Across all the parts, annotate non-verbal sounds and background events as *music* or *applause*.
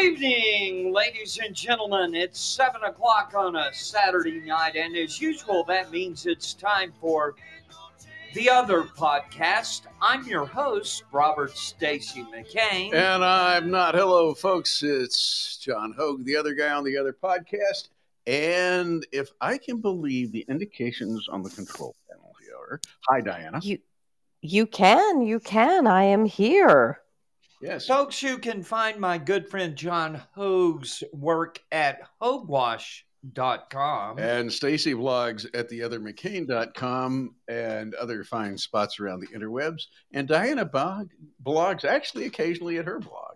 evening, ladies and gentlemen. It's 7 o'clock on a Saturday night, and as usual, that means it's time for the other podcast. I'm your host, Robert Stacy McCain. And I'm not. Hello, folks. It's John Hoge, the other guy on the other podcast. And if I can believe the indications on the control panel here. Hi, Dianna. You you can, you can. I am here. Yes. Folks, you can find my good friend John Hoge's work at hogewash.com. And Stacy blogs at theothermccain.com and other fine spots around the interwebs. And Dianna blog, blogs actually occasionally at her blog.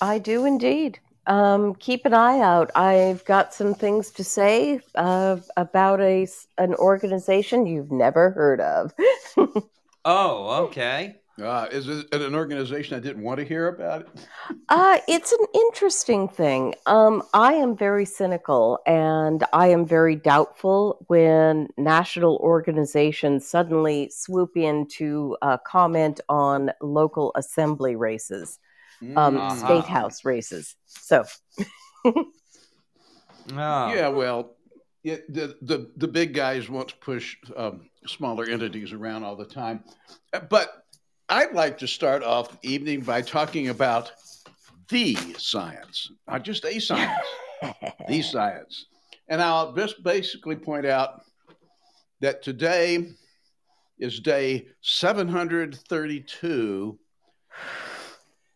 I do indeed. Um, keep an eye out. I've got some things to say uh, about a s- an organization you've never heard of. *laughs* Oh, okay. Uh, is it an organization I didn't want to hear about? It? Uh, it's an interesting thing. Um, I am very cynical and I am very doubtful when national organizations suddenly swoop in to uh, comment on local assembly races, um, Uh-huh. state house races. So, Oh. Yeah, well, yeah, the, the the big guys want to push um, smaller entities around all the time, but I'd like to start off the evening by talking about the science, not just a science, *laughs* the science, and I'll just basically point out that today is day 732,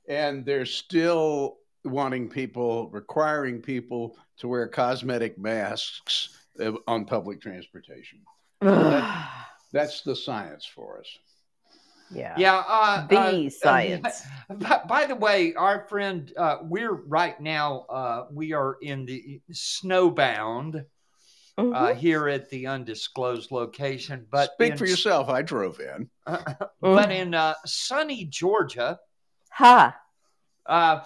and they're still wanting people, requiring people to wear cosmetic masks uh, on public transportation. *sighs* That's the science for us. Yeah. Yeah, uh, The uh, science. *laughs* By, by the way, our friend, uh, we're right now. Uh, we are in the snowbound uh, Mhm. here at the undisclosed location. But Speak in, for yourself. I drove in. *laughs* But in uh, sunny Georgia, ha. uh,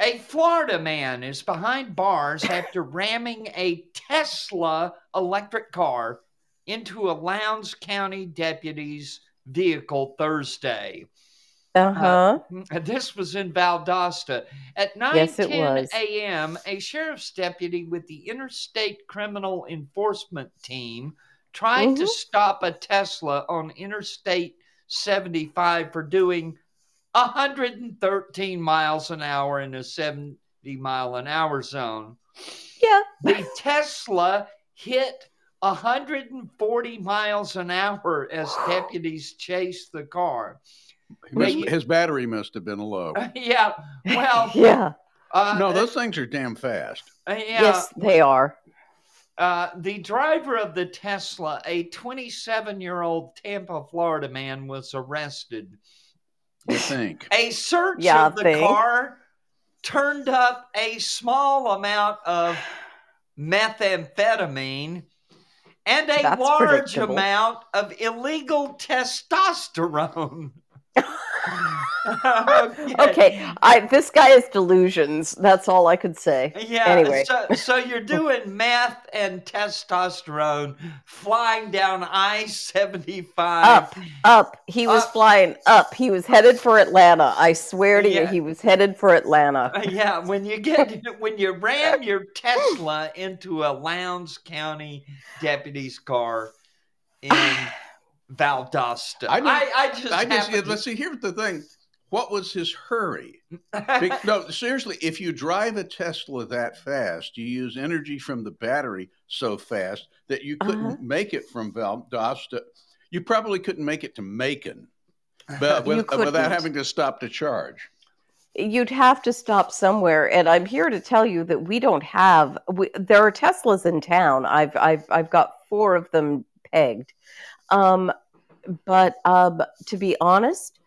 a Florida man is behind bars after *laughs* ramming a Tesla electric car into a Lowndes County deputy's vehicle Thursday. Uh huh. This was in Valdosta. At 9 Yes, it was. a.m., a sheriff's deputy with the Interstate Criminal Enforcement Team tried to Mhm. stop a Tesla on Interstate 75 for doing 113 miles an hour in a 70 mile an hour zone. yeah. The Tesla hit 140 miles an hour as deputies chased the car. He must- Well, his battery must have been low. *laughs* yeah, well, *laughs* yeah. uh, No, those things are damn fast. uh, yeah, Yes, they are. uh, the driver of the Tesla, a 27 year old Tampa, Florida man, was arrested. You think? A search Yeah, of the thing. car turned up a small amount of methamphetamine and a That's large amount of illegal testosterone. *laughs* okay. Okay, I this guy has delusions. That's all I could say. Yeah. Anyway. So, so you're doing meth and testosterone flying down I 75. Up, up. He was Up. flying up. He was headed for Atlanta. I swear to you, he was headed for Atlanta. Uh, Yeah, when you get when you ram your Tesla into a Lowndes County deputy's car in *sighs* Valdosta, I I, I, just I just happened let's see. Here's the thing. What was his hurry? Be- *laughs* no, seriously, if you drive a Tesla that fast, you use energy from the battery so fast that you couldn't Uh-huh. make it from Valdosta. You probably couldn't make it to Macon, but *laughs* You with, without having to stop to charge. you'd have to stop somewhere and i'm here to tell you that we don't have we, there are teslas in town i've i've i've got four of them pegged um but um to be honest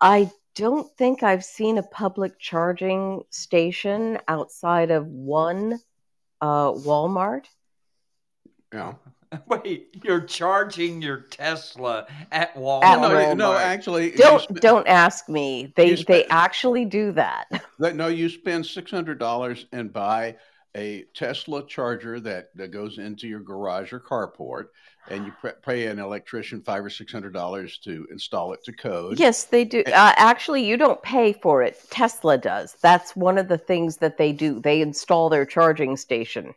i don't think i've seen a public charging station outside of one uh walmart Yeah. *laughs* Wait, you're charging your Tesla at Walmart? At no, no, actually, don't sp- don't ask me they you they actually do that that- no, you spend six hundred dollars and buy a Tesla charger that, that goes into your garage or carport, and you pre- pay an electrician five or six hundred dollars to install it to code. Yes, they do. Uh, actually, you don't pay for it. Tesla does. That's one of the things that they do. They install their charging station.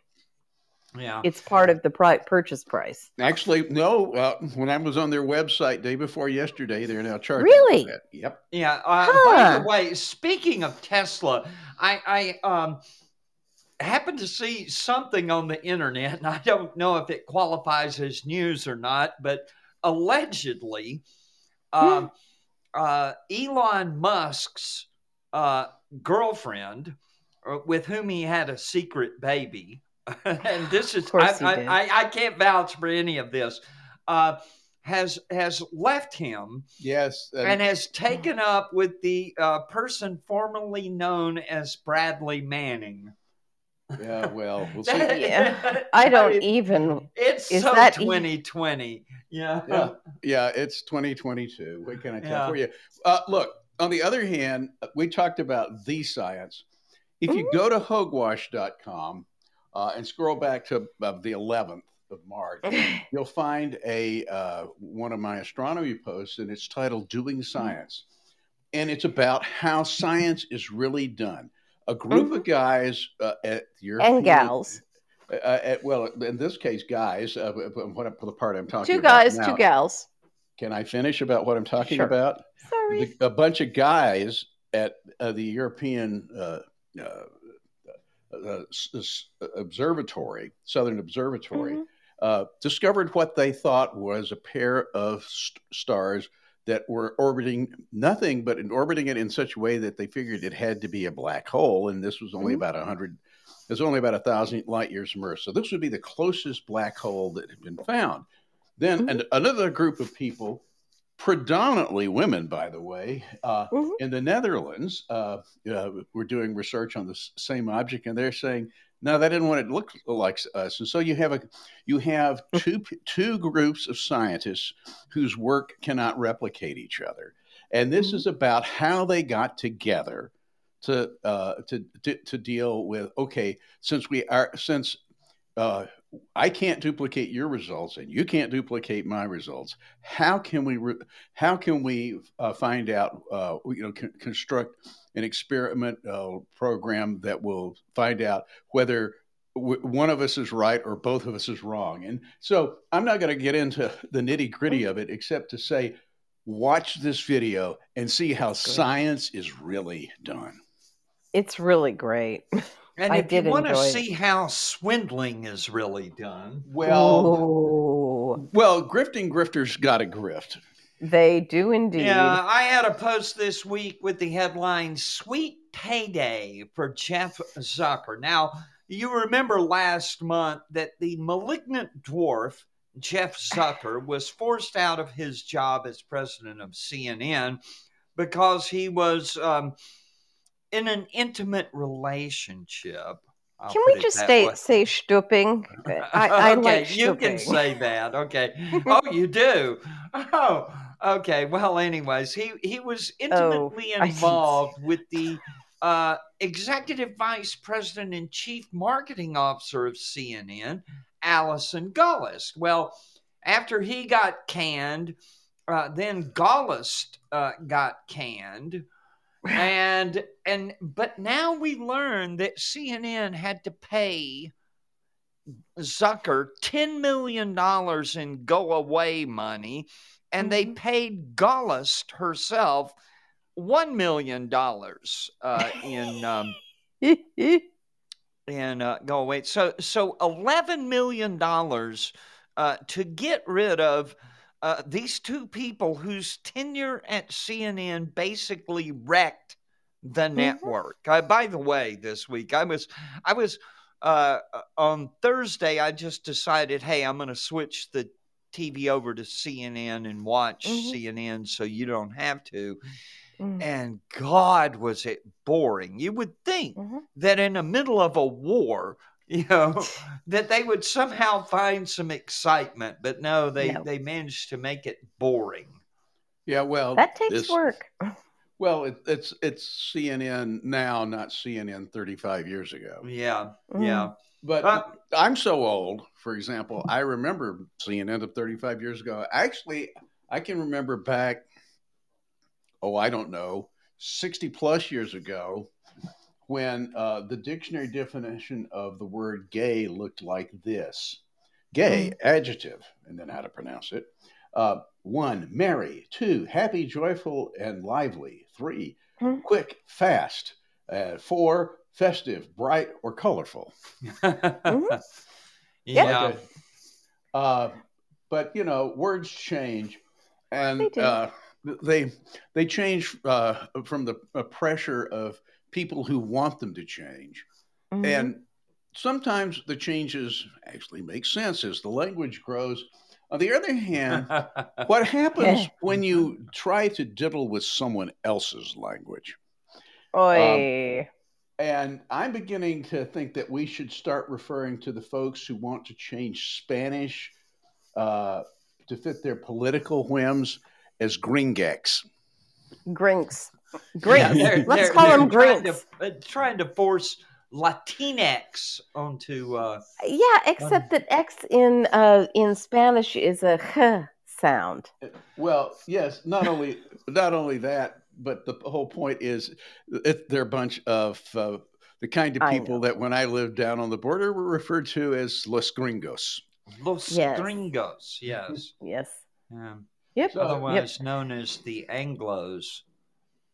Yeah. It's part of the pri- purchase price. Actually, no. Uh, when I was on their website day before yesterday, they're now charging. Really? For that. Yep. Yeah. Uh, By the way, speaking of Tesla, I, I um, happened to see something on the internet, and I don't know if it qualifies as news or not, but allegedly, um, uh, Elon Musk's uh, girlfriend, uh, with whom he had a secret baby, *laughs* and this is I. I, I, I can't vouch for any of this. Uh, has has left him Yes. and- and has taken up with the uh, person formerly known as Bradley Manning. Yeah. Well, we'll see. Yeah. *laughs* I don't mean, even. It's is so that e- 2020. Yeah. Yeah. Yeah, it's 2022. What can I tell Yeah. for you? Uh, look, on the other hand, we talked about the science. If you go to hogewash.com uh, and scroll back to uh, the 11th of March, *laughs* you'll find a uh, one of my astronomy posts, and it's titled "Doing Science," and it's about how science is really done. A group of guys uh, at your And gals. uh, at, well, in this case, guys. Uh, what the part I'm talking Two guys, now. two gals. Can I finish about what I'm talking Sure. about? Sorry. The, a bunch of guys at uh, the European uh, uh, uh, Observatory, Southern Observatory, Mhm. uh, discovered what they thought was a pair of st- stars that were orbiting nothing but in orbiting it in such a way that they figured it had to be a black hole, and this was only Mhm. about a hundred. It was only about a thousand light years from Earth, so this would be the closest black hole that had been found. Then Mhm. and another group of people, predominantly women, by the way, uh, Mhm. in the Netherlands, uh, uh, were doing research on the same object, and they're saying, no, that didn't want it to look like us. And so you have a you have two two groups of scientists whose work cannot replicate each other, and this Mhm. is about how they got together to uh, to, to to deal with. Okay, since we are since uh, I can't duplicate your results and you can't duplicate my results. How can we re- how can we uh, find out uh, you know con- construct an experiment uh, program that will find out whether w- one of us is right or both of us is wrong. And so I'm not going to get into the nitty gritty of it except to say watch this video and see how science is really done. It's really great. *laughs* And I if you want to enjoy it. see how swindling is really done, Well, Ooh, well, grifting grifters got a grift. they do indeed. Yeah, I had a post this week with the headline Sweet Payday for Jeff Zucker. Now, you remember last month that the malignant dwarf, Jeff Zucker, was forced out of his job as president of CNN because he was um, in an intimate relationship. I'll Can we just that stay, way. say stooping? I, *laughs* I okay, like you can say that. Okay. *laughs* Oh, you do. Oh, okay. Well, anyways, he he was intimately Oh, involved with the uh, executive vice president and chief marketing officer of CNN, Allison Gollust. Well, after he got canned, uh, then Gollust uh, got canned and and but now we learn that CNN had to pay Zucker ten million dollars in go away money, and they Mhm. paid Gollust herself one million dollars uh, in um, *laughs* in uh, go away. So so eleven million dollars uh, to get rid of uh, these two people whose tenure at CNN basically wrecked the network. Uh, by the way, this week I was I was uh, on Thursday. I just decided, hey, I'm going to switch the TV over to CNN and watch Mhm. CNN, so you don't have to. Mm. And God, was it boring? You would think Mhm. that in the middle of a war, you know, *laughs* that they would somehow find some excitement, but no, they No. they managed to make it boring. Yeah, well, That takes this- work. *laughs* Well, it, it's it's CNN now, not CNN 35 years ago. Yeah, Mm. yeah. But Uh, I'm so old. For example, I remember CNN of 35 years ago. Actually, I can remember back. Oh, I don't know, 60 plus years ago, when uh, the dictionary definition of the word gay looked like this: gay adjective, and then how to pronounce it. Uh, one, merry. Two, happy, joyful, and lively. Three, Hmm. quick, fast. Uh, four, festive, bright, or colorful. *laughs* Yeah. Okay. Uh, but you know, words change, and They uh, they they change uh, from the uh, pressure of people who want them to change, Mhm. and sometimes the changes actually make sense as the language grows. On the other hand, *laughs* what happens when you try to diddle with someone else's language? Oi. And I'm beginning to think that we should start referring to the folks who want to change Spanish uh, to fit their political whims as gringex. Grinks. Yeah, they're- Let's they're- call they're them trying grinks. To, uh, trying to force Latinx onto. Uh, Yeah, except that X in uh, in Spanish is a h sound. Well, yes, not only not only that, but the whole point is it, they're a bunch of uh, the kind of people that when I lived down on the border were referred to as los gringos. Los Yes. Gringos, yes. Yes. Yeah. Yep. So- Otherwise known as the Anglos.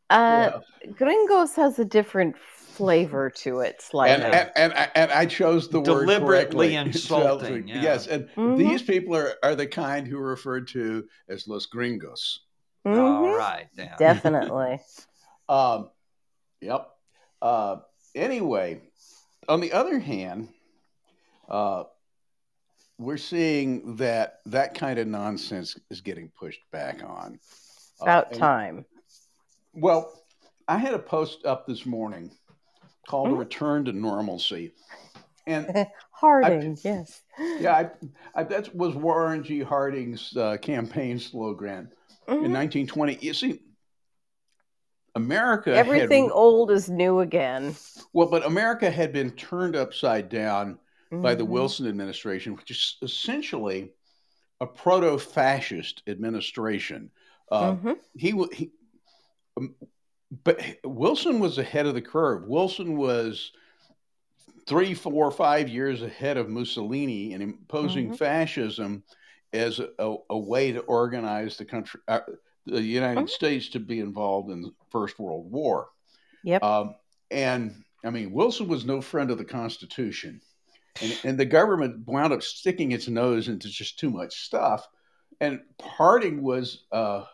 Uh, Yeah. Gringos has a different flavor to it, and, slightly. and, and, I- and I chose the word Deliberately *laughs* insulting, yeah. Yes, and Mhm. these people are, are the kind who are referred to as los gringos. All Mhm. right, then. Definitely. *laughs* Um, yep. Uh, anyway, on the other hand, uh, we're seeing that that kind of nonsense is getting pushed back on. Uh, About and- time. Well, I had a post up this morning called Mhm. "Return to Normalcy," and *laughs* Harding, yes. yeah, I, I, that was Warren G. Harding's uh, campaign slogan in Mhm. 1920. You see, America Everything had, old is new again. well, but America had been turned upside down by the Mhm. Wilson administration, which is essentially a proto-fascist administration. Uh, Mhm. he, he but Wilson was ahead of the curve. Wilson was three, four, five years ahead of Mussolini in imposing Mhm. fascism as a, a way to organize the country, uh, the United Mhm. States, to be involved in the First World War. Yep. Um, and I mean, Wilson was no friend of the Constitution, and, and the government wound up sticking its nose into just too much stuff. And Harding was uh,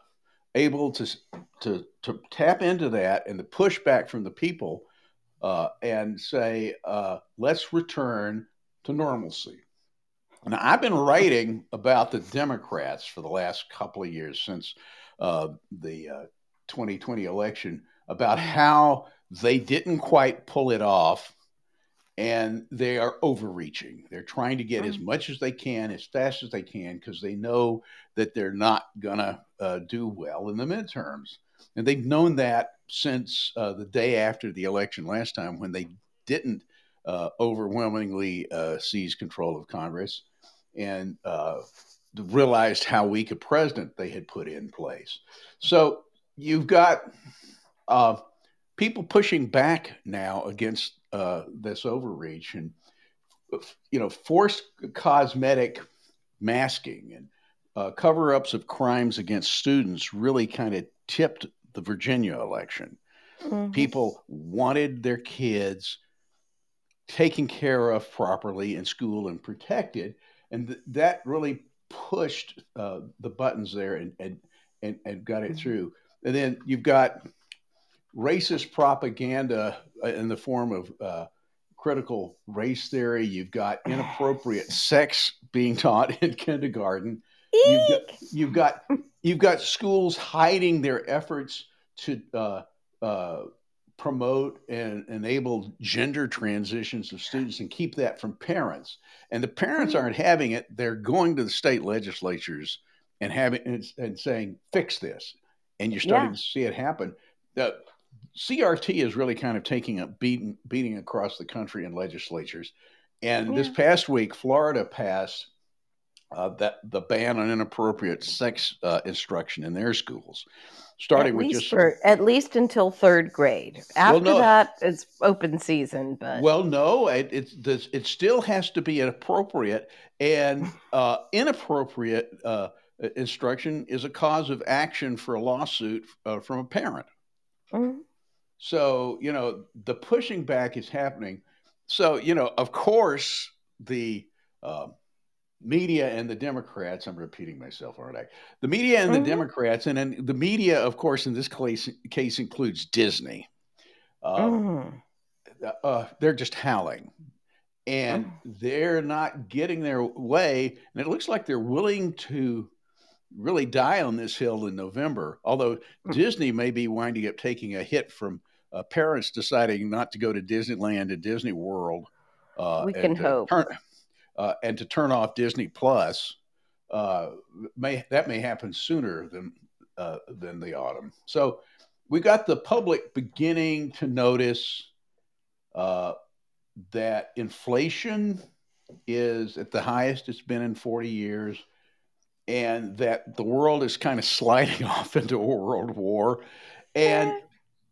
able to, to to tap into that and the pushback from the people, uh, and say, uh, "Let's return to normalcy." Now, I've been writing about the Democrats for the last couple of years since uh, the uh, 2020 election about how they didn't quite pull it off and they are overreaching. They're trying to get as much as they can, as fast as they can, because they know that they're not going to uh, do well in the midterms. And they've known that since uh, the day after the election last time when they didn't uh, overwhelmingly uh, seize control of Congress and uh, realized how weak a president they had put in place. So you've got uh, people pushing back now against uh, this overreach and you know forced cosmetic masking and uh, cover-ups of crimes against students really kind of tipped the Virginia election. Mhm. People wanted their kids taken care of properly in school and protected, and th- that really pushed uh, the buttons there and and and, and got it Mhm. through. And then you've got racist propaganda uh, in the form of uh, critical race theory. You've got inappropriate sex being taught in kindergarten. You've got, you've got you've got schools hiding their efforts to uh, uh, promote and enable gender transitions of students and keep that from parents. And the parents Mm-hmm. aren't having it; they're going to the state legislatures and having and, and saying, "Fix this." And you're starting Yeah. to see it happen. The CRT is really kind of taking a beating beating across the country in legislatures. And this past week, Florida passed uh, that the ban on inappropriate sex uh, instruction in their schools, starting at with just for at least until third grade. After no. that, it's open season. But Well, no, it it's this, it still has to be appropriate, and uh, inappropriate uh, instruction is a cause of action for a lawsuit uh, from a parent. Mhm. So you know the pushing back is happening. So you know, of course, the uh, media and the Democrats. I'm repeating myself, aren't I? The media and Mhm. the Democrats, and then the media, of course, in this case, case includes Disney. Uh, Mhm. uh, they're just howling and they're not getting their way and it looks like they're willing to really die on this hill in november although Mm. disney may be winding up taking a hit from uh, parents deciding not to go to disneyland and disney world uh, We can hope. turn, uh, and to turn off disney plus uh, may that may happen sooner than uh, than the autumn so we got the public beginning to notice uh, that inflation is at the highest it's been in 40 years and that the world is kind of sliding *laughs* off into a world war and Eh.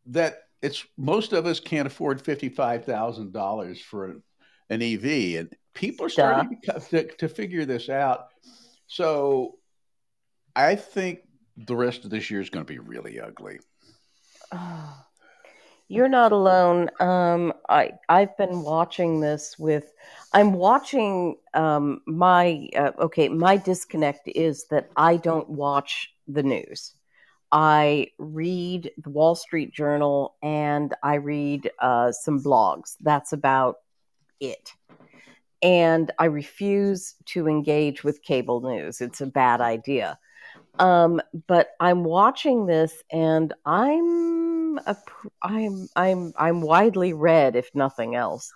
that it's most of us can't afford $55,000 for an, an EV and people are starting to, to, to figure this out. So I think the rest of this year is going to be really ugly. *sighs* Oh, you're not alone. Um, I I've been watching this with. I'm watching um, my uh, okay. My disconnect is that I don't watch the news. I read the Wall Street Journal and I read uh, some blogs. That's about it. And I refuse to engage with cable news. It's a bad idea. Um, but I'm watching this and I'm a, pr- I'm I'm I'm widely read if nothing else.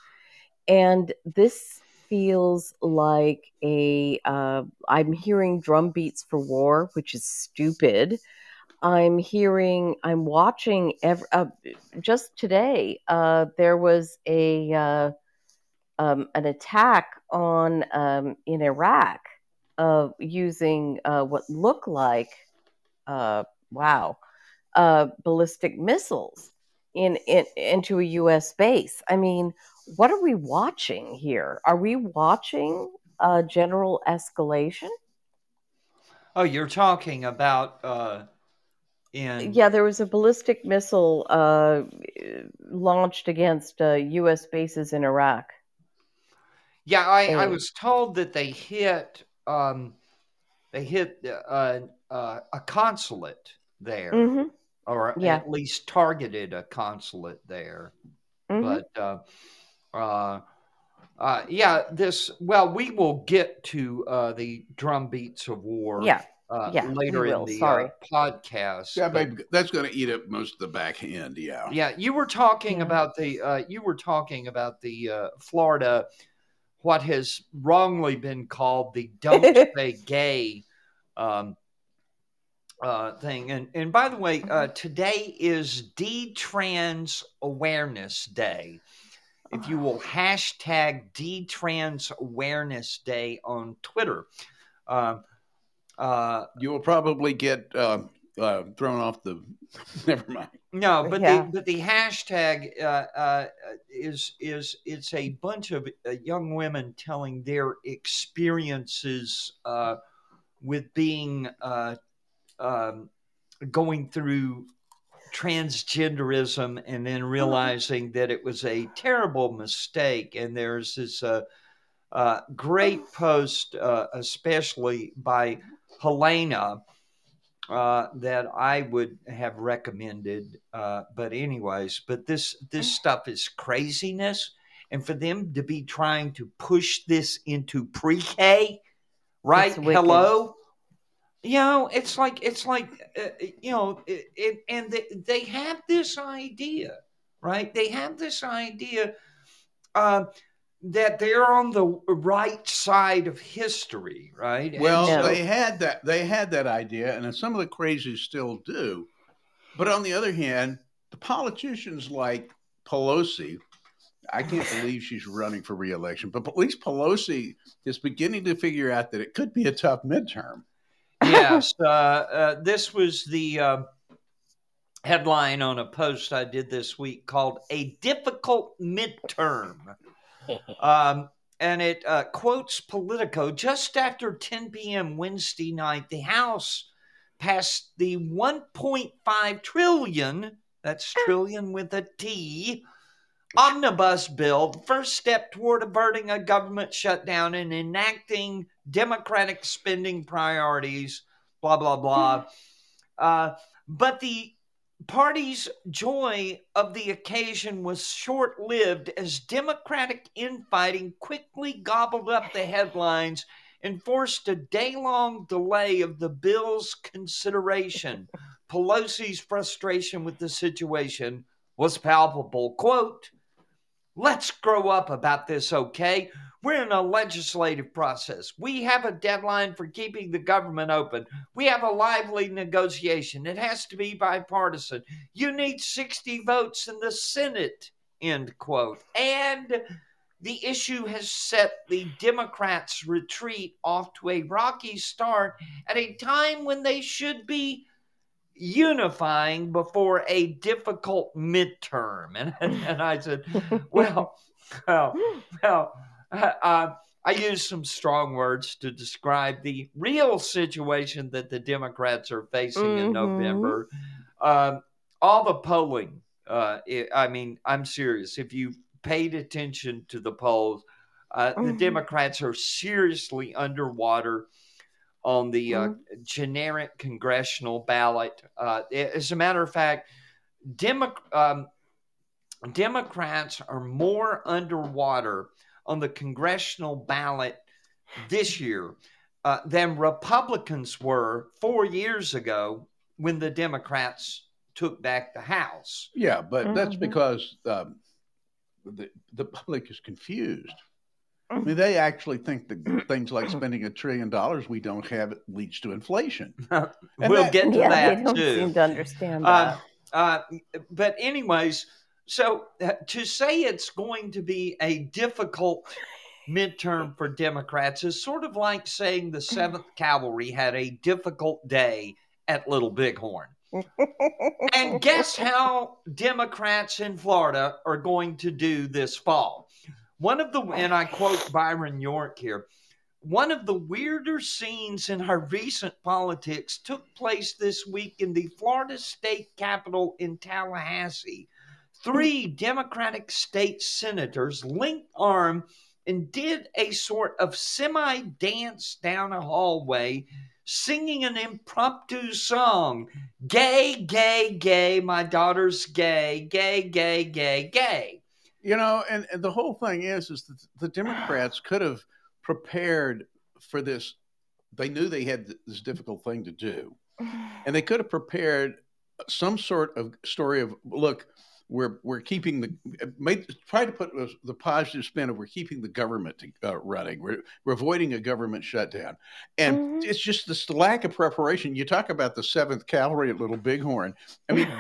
And this feels like a uh, I'm hearing drum beats for war, which is stupid. I'm hearing, I'm watching. Ev- uh, just today, uh, there was a uh, um, an attack on um, in Iraq of using uh, what looked like, uh, wow, uh, ballistic missiles in, in into a U.S. base. I mean, what are we watching here? Are we watching a general escalation? Oh, you're talking about uh, in Yeah, there was a ballistic missile uh, launched against uh, U.S. bases in Iraq. Yeah, I, I was told that they hit um, they hit uh, uh, a consulate there, hmm or Yeah. at least targeted a consulate there. hmm But uh, uh, uh, yeah, this well, we will get to uh, the drumbeats of war. yeah, uh, yeah, later in the sorry. Uh, podcast. yeah but- maybe that's going to eat up most of the back end yeah Yeah, you were talking Yeah. about the uh, you were talking about the uh, Florida, what has wrongly been called the "Don't *laughs* Say Gay" um, uh, thing. And and by the way, uh, today is Detrans Awareness Day. If you will hashtag Detrans Awareness Day on Twitter. Um, uh, you will probably get uh, uh, thrown off the *laughs* never mind No, but Yeah. the but the hashtag uh, uh, is is it's a bunch of uh, young women telling their experiences uh, with being uh, um, going through transgenderism and then realizing that it was a terrible mistake. And there's this uh, uh, great post, uh, especially by Helena uh, that I would have recommended. Uh, but anyways, but this this stuff is craziness, and for them to be trying to push this into pre-K, right? Hello. You know, it's like it's like uh, you know, it, it, and they, they have this idea, right? They have this idea uh, that they're on the right side of history, right? And Well, No. they had that. They had that idea, and some of the crazies still do. But on the other hand, the politicians like Pelosi, I can't believe she's running for reelection. But at least Pelosi is beginning to figure out that it could be a tough midterm. Yes, uh, uh, this was the uh, headline on a post I did this week called "A Difficult Midterm," um, and it uh, quotes Politico. Just after 10 p.m. Wednesday night, the House passed the 1.5 trillion. That's trillion with a T. Omnibus bill, first step toward averting a government shutdown and enacting democratic spending priorities, blah, blah, blah. Uh, but the party's joy of the occasion was short lived as Democratic infighting quickly gobbled up the headlines and forced a day long delay of the bill's consideration. *laughs* Pelosi's frustration with the situation was palpable. Quote, Let's grow up about this, okay? We're in a legislative process. We have a deadline for keeping the government open. We have a lively negotiation. It has to be bipartisan. You need 60 votes in the Senate, end quote. And the issue has set the Democrats' retreat off to a rocky start at a time when they should be unifying before a difficult midterm. And, *laughs* and I said, *laughs* well, well, well, *laughs* uh, I used some strong words to describe the real situation that the Democrats are facing in Mhm. November. Um, all the polling, uh, it, I mean, I'm serious. If you paid attention to the polls, uh, the Mhm. Democrats are seriously underwater on the uh, Mm-hmm. generic congressional ballot. Uh, as a matter of fact, Demo- um, Democrats are more underwater on the congressional ballot this year uh, than Republicans were four years ago when the Democrats took back the House. Yeah, but that's Mhm. because um, the the public is confused. I mean, they actually think that things like spending a trillion dollars we don't have leads to inflation. *laughs* We'll that- get to yeah, that they don't too. seem to understand Uh, that. uh, but anyways, so uh, to say it's going to be a difficult midterm for Democrats is sort of like saying the Seventh *laughs* Cavalry had a difficult day at Little Bighorn. And guess how Democrats in Florida are going to do this fall? One of the, and I quote Byron York here, one of the weirder scenes in our recent politics took place this week in the Florida state capitol in Tallahassee. Three Democratic state senators linked arm and did a sort of semi dance down a hallway, singing an impromptu song Gay, gay, gay, my daughter's gay, gay, gay, gay, gay. You know, and, and the whole thing is, is that the Democrats could have prepared for this. They knew they had this difficult thing to do, *sighs* and they could have prepared some sort of story of look. We're we're keeping the made try to put the- the positive spin of we're keeping the government to, uh, running. We're we're avoiding a government shutdown, and Mhm. it's just this lack of preparation. You talk about the Seventh Cavalry at Little Bighorn. I mean,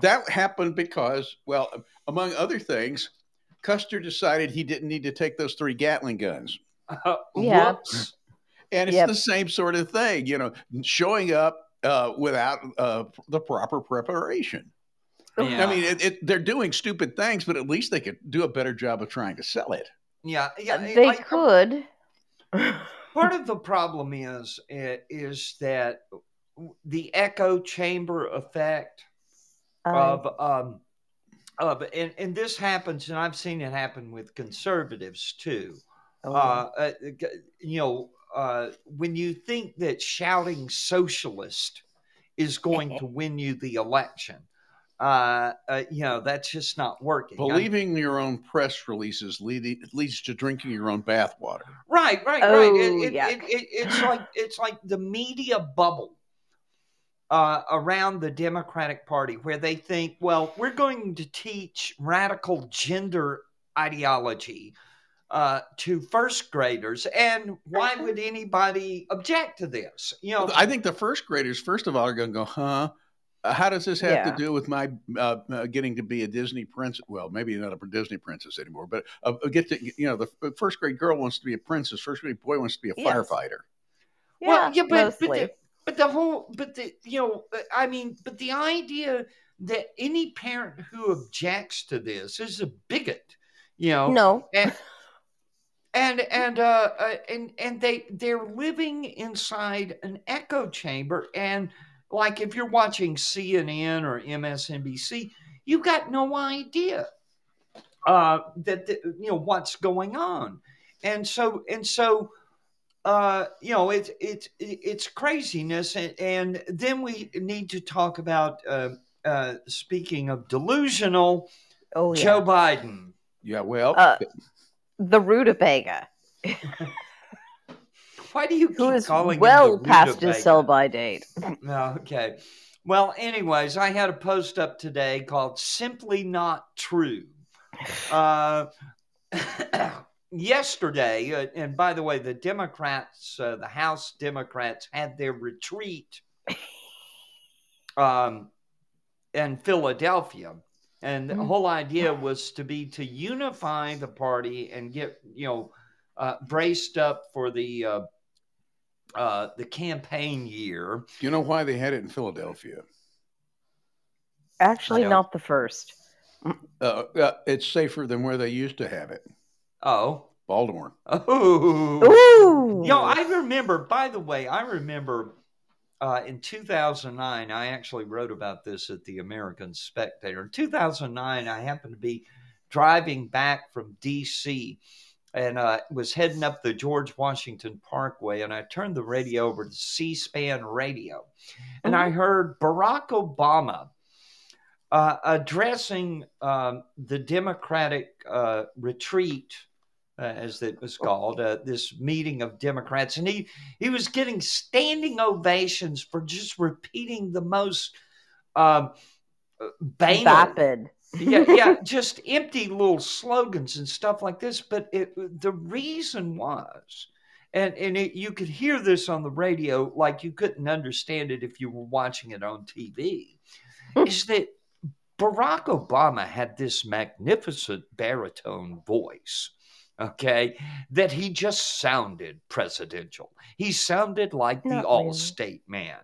that happened because, well, among other things, Custer decided he didn't need to take those three Gatling guns. Uh, Yeah. whoops. And it's Yep. the same sort of thing, you know, showing up uh, without uh, the proper preparation. Yeah. I mean, it, it, they're doing stupid things, but at least they could do a better job of trying to sell it. Yeah, yeah. they I- I- could. part of the problem is is that the echo chamber effect I- of um of and, and this happens and I've seen it happen with conservatives too. oh, Uh, uh you know, uh when you think that shouting socialist is going *laughs* to win you the election. Uh, uh, you know, that's just not working. I- Believing your own press releases lead, leads to drinking your own bathwater. Right, right, right. Oh, It, it, it, it, it's like it's like the media bubble uh, around the Democratic Party, where they think, well, we're going to teach radical gender ideology uh, to first graders, and why would anybody object to this? You know, I think the first graders, first of all, are going to go, huh? Uh, How does this have Yeah. to do with my uh, uh, getting to be a Disney princess? Well, maybe not a Disney princess anymore, but uh, get to you know the first grade girl wants to be a princess, first grade boy wants to be a Yes. firefighter. Yeah, well, yeah, but, but, the, but the whole, but the, you know, uh, I mean, but the idea that any parent who objects to this is a bigot, you know, no. and and and uh, uh and and they they're living inside an echo chamber and like if you're watching CNN or MSNBC you've got no idea uh that the, you know what's going on. And so and so uh you know it's it's it's craziness. And, and then we need to talk about uh uh speaking of delusional Oh yeah. Joe Biden. Yeah, well, Uh, the rutabaga, *laughs* why do you keep who is calling well past his sell by date. *laughs* Okay. Well, anyways, I had a post up today called Simply Not True. Uh, *coughs* yesterday, uh, and by the way, the Democrats, uh, the House Democrats, had their retreat um, in Philadelphia. And the Mm. whole idea was to be to unify the party and get, you know, uh, braced up for the uh, uh, the campaign year. you know why they had it in Philadelphia? Actually, don't- not the first. Uh, uh, it's safer than where they used to have it, Oh. Baltimore. *laughs* Oh. Ooh. Yo, I remember, by the way, I remember uh, in 2009, I actually wrote about this at the American Spectator. In 2009, I happened to be driving back from D.C. and uh, was heading up the George Washington Parkway, and I turned the radio over to C SPAN radio, and I heard Barack Obama. Uh, addressing um, the Democratic uh, retreat, uh, as it was called, uh, this meeting of Democrats, and he he was getting standing ovations for just repeating the most um, uh, banal, Vapid. Yeah, yeah, just empty little slogans and stuff like this. But it, the reason was, and and it, you could hear this on the radio like you couldn't understand it if you were watching it on TV, hmm. is that Barack Obama had this magnificent baritone voice. Okay, that he just sounded presidential. He sounded like the Not really. Allstate man,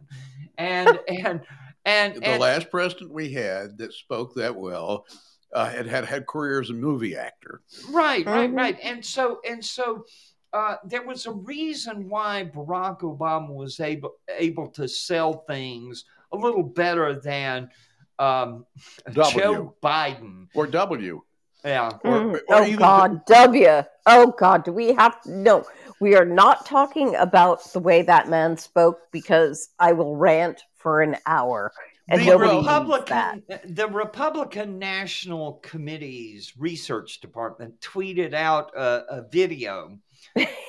and and and, The and last president we had that spoke that well uh, had had had career as a movie actor. Right, right, Mhm. right. And so and so uh, there was a reason why Barack Obama was able able to sell things a little better than um, *laughs* W. Joe Biden. Or W. Yeah. Or- Mm. or oh even God, W. Oh God, do we have no? We are not talking about the way that man spoke because I will rant for an hour, and the nobody needs that. Republican, the Republican National Committee's research department tweeted out a, a video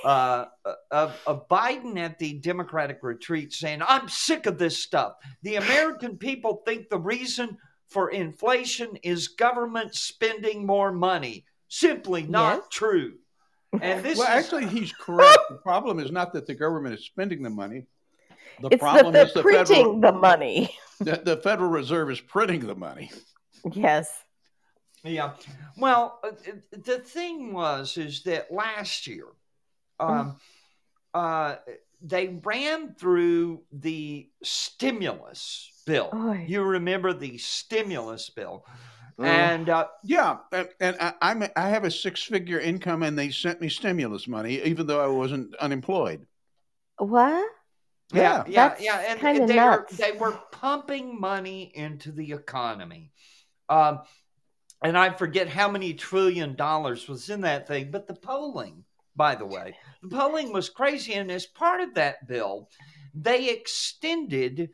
uh, of, of Biden at the Democratic retreat saying, "I'm sick of this stuff. The American people think the reason for inflation is government spending more money. Simply not Yes. true." And this well, is actually, he's correct. the problem is not that the government is spending the money. The It's problem they're is the printing federal, the money. the, the Federal Reserve is printing the money. Yes. Yeah. Well, uh, the thing was is that last year, um, uh, they ran through the stimulus bill. Oy. You remember the stimulus bill, Mm. and uh, Yeah, and, and I, I'm I have a six figure income, and they sent me stimulus money, even though I wasn't unemployed. What? yeah, yeah, That's yeah, and, kinda and they nuts. were they were pumping money into the economy. Um, and I forget how many trillion dollars was in that thing, but the polling, by the way, the polling was crazy. And as part of that bill, they extended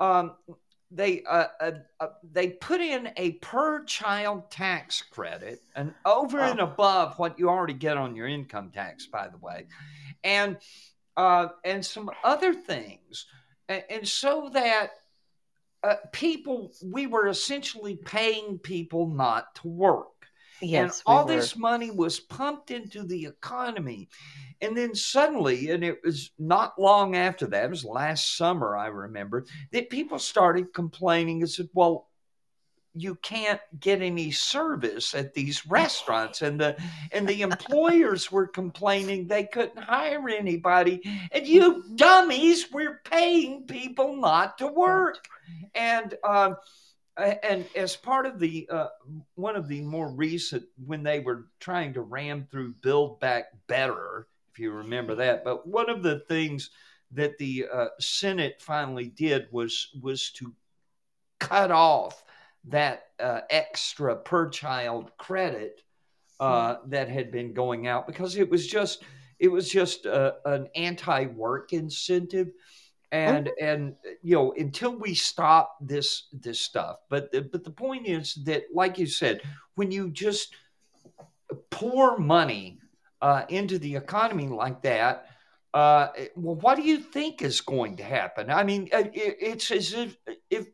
um, they uh, uh, uh, they put in a per child tax credit and over and above what you already get on your income tax, by the way, and uh, and some other things, and, and so that uh, people we were essentially paying people not to work. Yes, and all were. this money was pumped into the economy. And then suddenly, and it was not long after that, it was last summer, I remember, that people started complaining and said, well, you can't get any service at these restaurants and the and the employers *laughs* were complaining they couldn't hire anybody and you dummies we're paying people not to work and um and as part of the uh, one of the more recent when they were trying to ram through build back better if you remember that but one of the things that the uh, senate finally did was was to cut off that uh, extra per child credit uh, that had been going out because it was just it was just uh, an anti-work incentive and and you know until we stop this this stuff. But the, but the point is that like you said when you just pour money uh, into the economy like that uh, well what do you think is going to happen? I mean it, it's as if if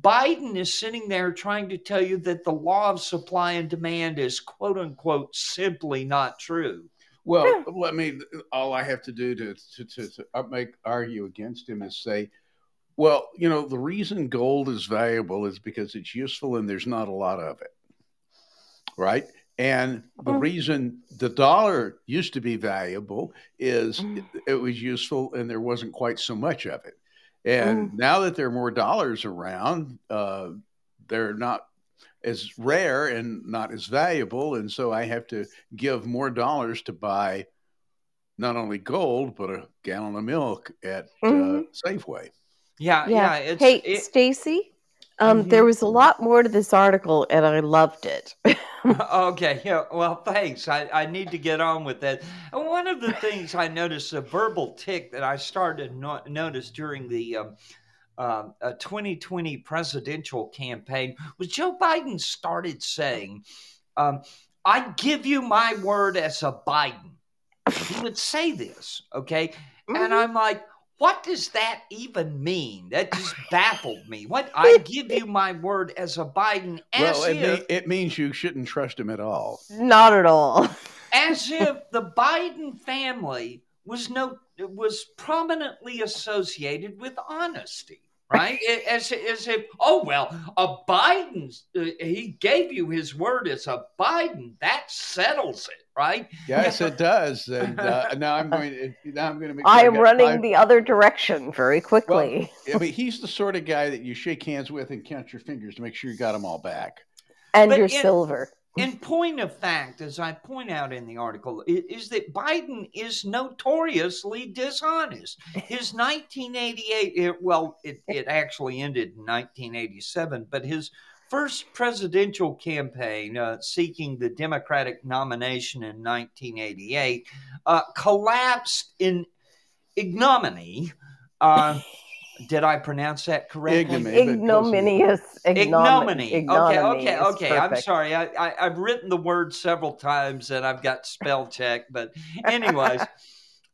biden is sitting there trying to tell you that the law of supply and demand is quote unquote simply not true Well, Yeah. let me. All I have to do to to, to, to make argue against him is say, well, you know, the reason gold is valuable is because it's useful and there's not a lot of it, right? And the Mm. reason the dollar used to be valuable is Mm. it, it was useful and there wasn't quite so much of it. And now that there are more dollars around, uh, they're not as rare and not as valuable. And so I have to give more dollars to buy not only gold, but a gallon of milk at uh, Mhm. Safeway. yeah yeah, Yeah. it's hey, it- Stacy, um, Mhm. there was a lot more to this article, and I loved it. *laughs* okay, yeah. Well, thanks. I, I need to get on with that. And one of the things I noticed, a verbal tick that I started to no- notice during the um, um, uh, 2020 presidential campaign was Joe Biden started saying, um, I give you my word as a Biden. He would say this, okay? And Mhm. I'm like, what does that even mean? That just *laughs* baffled me. What *laughs* I give you my word as a Biden, as well, it, if me- it means you shouldn't trust him at all. Not at all. as *laughs* if the Biden family was no was prominently associated with honesty, right? *laughs* A- As, as if, oh well, a Biden, uh, he gave you his word as a Biden, that settles it, right? Yes, it *laughs* does. And uh, now I'm going to now I'm going to make. I am got running five- the other direction very quickly. I mean, he's the sort of guy that you shake hands with and count your fingers to make sure you got them all back. and but your in- silver. In point of fact, as I point out in the article, is that Biden is notoriously dishonest. His *laughs* 1988, it, well, it, it actually ended in 1987, but his first presidential campaign uh, seeking the Democratic nomination in 1988 uh, collapsed in ignominy. Uh, *laughs* did I pronounce that correctly? Ignominy. but close enough. Ignominious. ignominy. ignominy Okay, okay, is okay. I'm sorry. I, I I've written the word several times and I've got spell check, but anyways,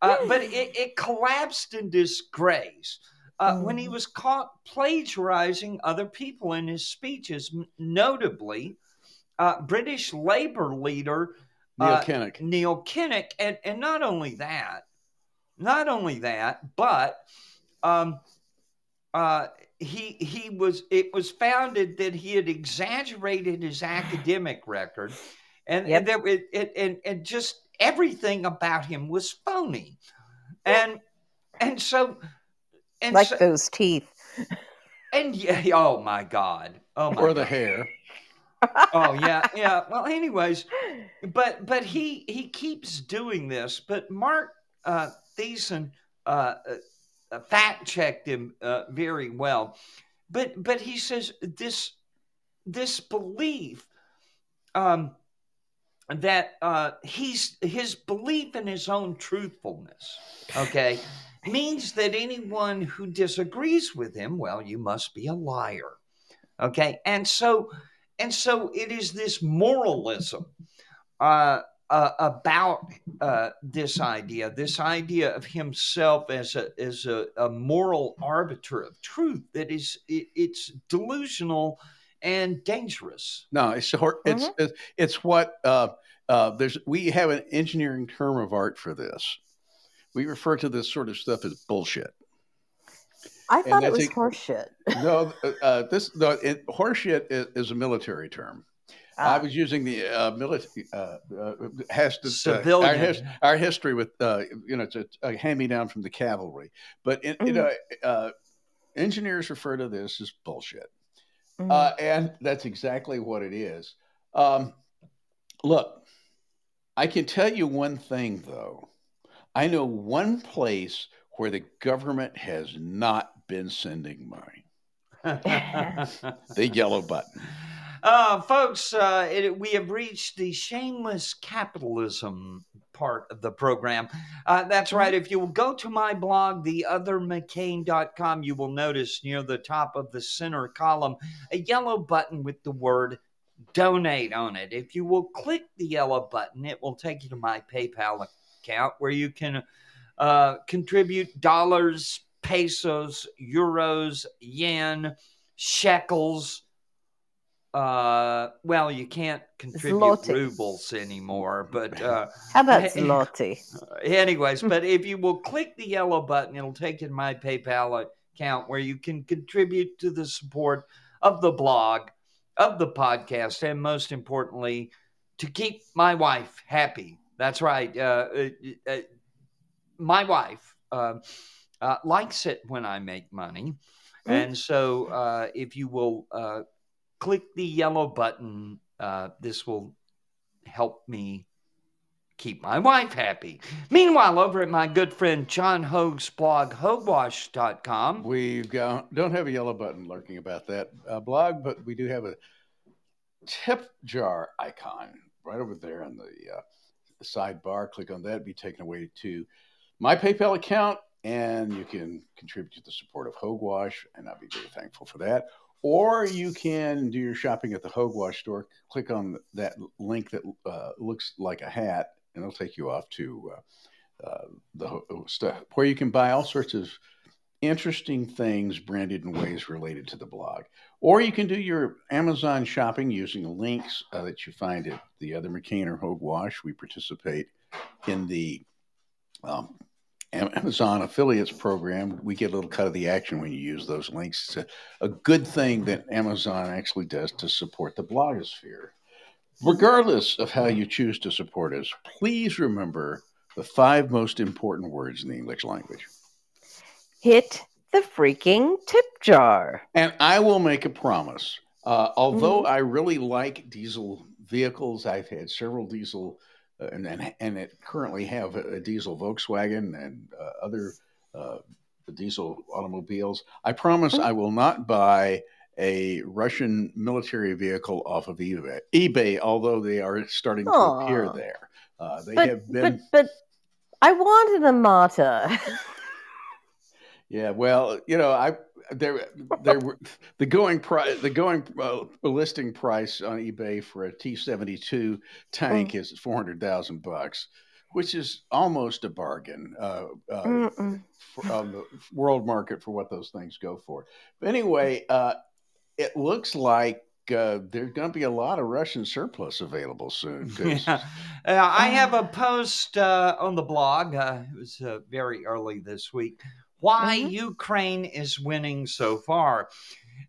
uh, but *laughs* it, it collapsed in disgrace. Uh, when he Mm. was caught plagiarizing other people in his speeches, notably uh, British Labour leader Neil uh, Kinnock. Neil Kinnock, and and not only that, not only that, but um, uh, he he was it was founded that he had exaggerated his academic record, and Yep. and that it, it and and just everything about him was phony, and and so and like so, those teeth. and yeah, oh my god, oh my Or God the hair. oh yeah yeah well anyways but but he he keeps doing this but Marc uh Thiessen, uh, uh fact checked him uh, very well but but he says this this belief um that uh he's his belief in his own truthfulness okay *sighs* means that anyone who disagrees with him, well, you must be a liar. Okay, and so and so it is this moralism uh, uh, about uh, this idea, this idea of himself as a as a, a moral arbiter of truth that is it, it's delusional and dangerous. No, it's hor- it's, it's it's what uh, uh, there's. We have an engineering term of art for this. We refer to this sort of stuff as bullshit. I thought it that's was a- horseshit. No, uh, uh, this no, it, horseshit is, is a military term. I Ah. was using the uh, military uh, uh, has to uh, Civilian. our, his, our history with uh, you know it's a, a hand me down from the cavalry, but in, you Mhm. know uh, engineers refer to this as bullshit, uh, and that's exactly what it is. Um, look, I can tell you one thing though. I know one place where the government has not been sending money. *laughs* The yellow button. Uh, folks, uh, it, we have reached the shameless capitalism part of the program. Uh, that's right. If you will go to my blog, theothermccain.com, you will notice near the top of the center column a yellow button with the word donate on it. If you will click the yellow button, it will take you to my PayPal account where you can uh, contribute dollars, pesos, euros, yen, shekels. Uh, well, you can't contribute Zloty. rubles anymore, but uh, How about. *laughs* Zloty? anyways, but if you will click the yellow button, it'll take you to my PayPal account where you can contribute to the support of the blog, of the podcast, and most importantly, to keep my wife happy. That's right. Uh, uh, uh, my wife uh, uh, likes it when I make money. And so uh, if you will uh, click the yellow button, uh, this will help me keep my wife happy. Meanwhile, over at my good friend John Hoge's blog, hogewash.com, We go, don't have a yellow button lurking about that uh, blog, but we do have a tip jar icon right over there in the uh, sidebar. Click on that, be taken away to my PayPal account, and you can contribute to the support of Hogewash, and I'll be very thankful for that. Or you can do your shopping at the Hogewash store. Click on that link that uh, looks like a hat, and it'll take you off to uh, uh, the stuff where you can buy all sorts of interesting things branded in ways related to the blog. Or you can do your Amazon shopping using links uh, that you find at the other McCain or Hogewash. We participate in the um, Amazon affiliates program. We get a little cut of the action when you use those links. It's a, a good thing that Amazon actually does to support the blogosphere. Regardless of how you choose to support us, please remember the five most important words in the English language. Hit the freaking tip jar. And I will make a promise. Uh, although I really like diesel vehicles, I've had several diesel, and and, and it currently have a, diesel Volkswagen and uh, other uh, diesel automobiles. I promise I will not buy a Russian military vehicle off of eBay. eBay, although they are starting to appear there. Uh, they But, have been. but but I wanted a Mata. *laughs* Yeah, well, you know, I there there were the going price the going uh, listing price on eBay for a T seventy two tank is four hundred thousand bucks, which is almost a bargain uh, uh, for, on the world market for what those things go for. But anyway, uh, it looks like. Uh, there's going to be a lot of Russian surplus available soon. *laughs* Yeah. Uh, I have a post uh, on the blog. Uh, it was uh, very early this week. Why Mhm. Ukraine is winning so far.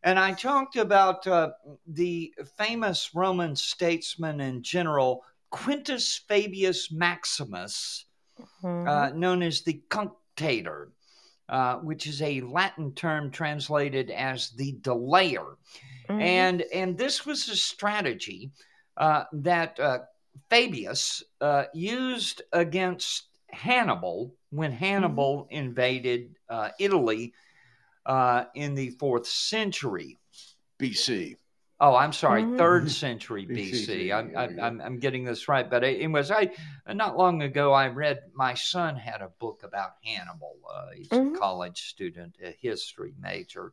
And I talked about uh, the famous Roman statesman and general Quintus Fabius Maximus, Mhm. uh, known as the Cunctator, uh, which is a Latin term translated as the delayer Mhm. and and this was a strategy uh, that uh, Fabius uh, used against Hannibal when Hannibal invaded uh, Italy uh, in the fourth century. BC. Oh, I'm sorry, Mhm. third century BC, BC. I'm, there I'm, go. I'm, I'm getting this right, but it, it was I. Not long ago, I read. My son had a book about Hannibal. Uh, he's Mhm. a college student, a history major,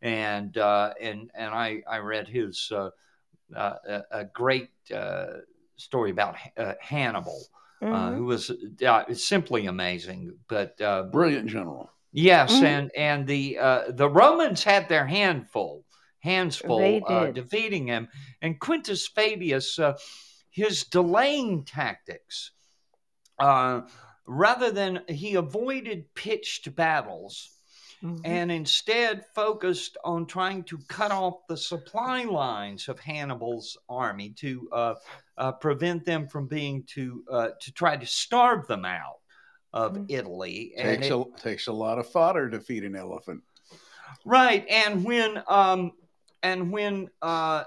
and uh, and and I I read his uh, uh, a, a great uh, story about uh, Uh, Mhm. who was uh, simply amazing. But uh, Brilliant general. Yes, Mhm. and and the uh, the Romans had their handful, hands full, uh, defeating him. And Quintus Fabius, uh, his delaying tactics, uh, rather than he avoided pitched battles Mhm. and instead focused on trying to cut off the supply lines of Hannibal's army to uh, uh, prevent them from being to uh, to try to starve them out of Mhm. Italy. And Takes it- a takes a lot of fodder to feed an elephant. right and when um and when uh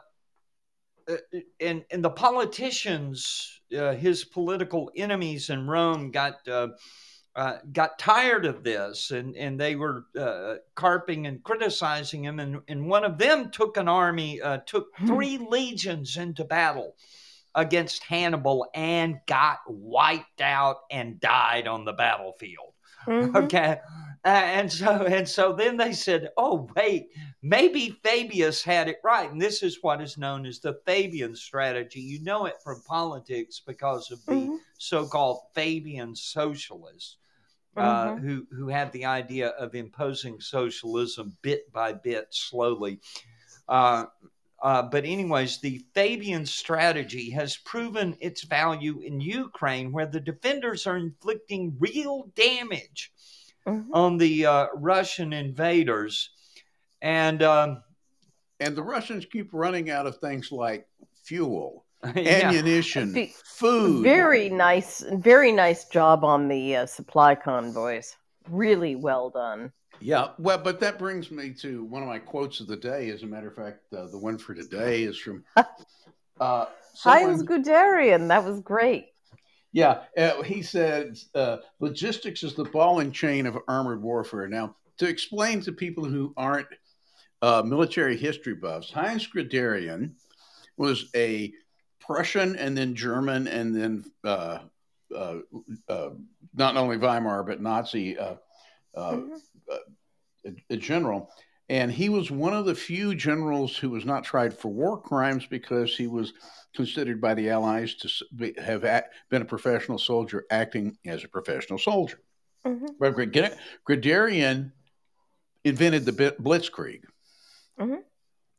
uh, and and the politicians uh, his political enemies in rome got uh, uh, got tired of this and, and they were uh, carping and criticizing him and, and one of them took an army uh, took three legions into battle against hannibal and got wiped out and died on the battlefield Mhm. Okay. Uh, and so and so then they said, "Oh wait, maybe Fabius had it right." And this is what is known as the Fabian strategy. You know it from politics because of the Mhm. so-called Fabian socialists, uh, Mhm. who who had the idea of imposing socialism bit by bit, slowly. Uh, uh, but anyways, the Fabian strategy has proven its value in Ukraine, where the defenders are inflicting real damage Mhm. on the uh, Russian invaders, and um, And the Russians keep running out of things like fuel, yeah, *laughs* ammunition, The- food. Very nice, very nice job on the uh, supply convoys. Really well done. Yeah, well, but that brings me to one of my quotes of the day. As a matter of fact, uh, the one for today is from *laughs* uh, Heinz someone- Guderian, that was great. Yeah, uh, he said uh, logistics is the ball and chain of armored warfare. Now, to explain to people who aren't uh, military history buffs, Heinz Guderian was a Prussian and then German and then uh, uh, uh, not only Weimar but Nazi uh, uh, Mhm. a, a general. And he was one of the few generals who was not tried for war crimes because he was considered by the Allies to be, have act, been a professional soldier acting as a professional soldier. Mhm. But Grid- invented the blitzkrieg. Mhm.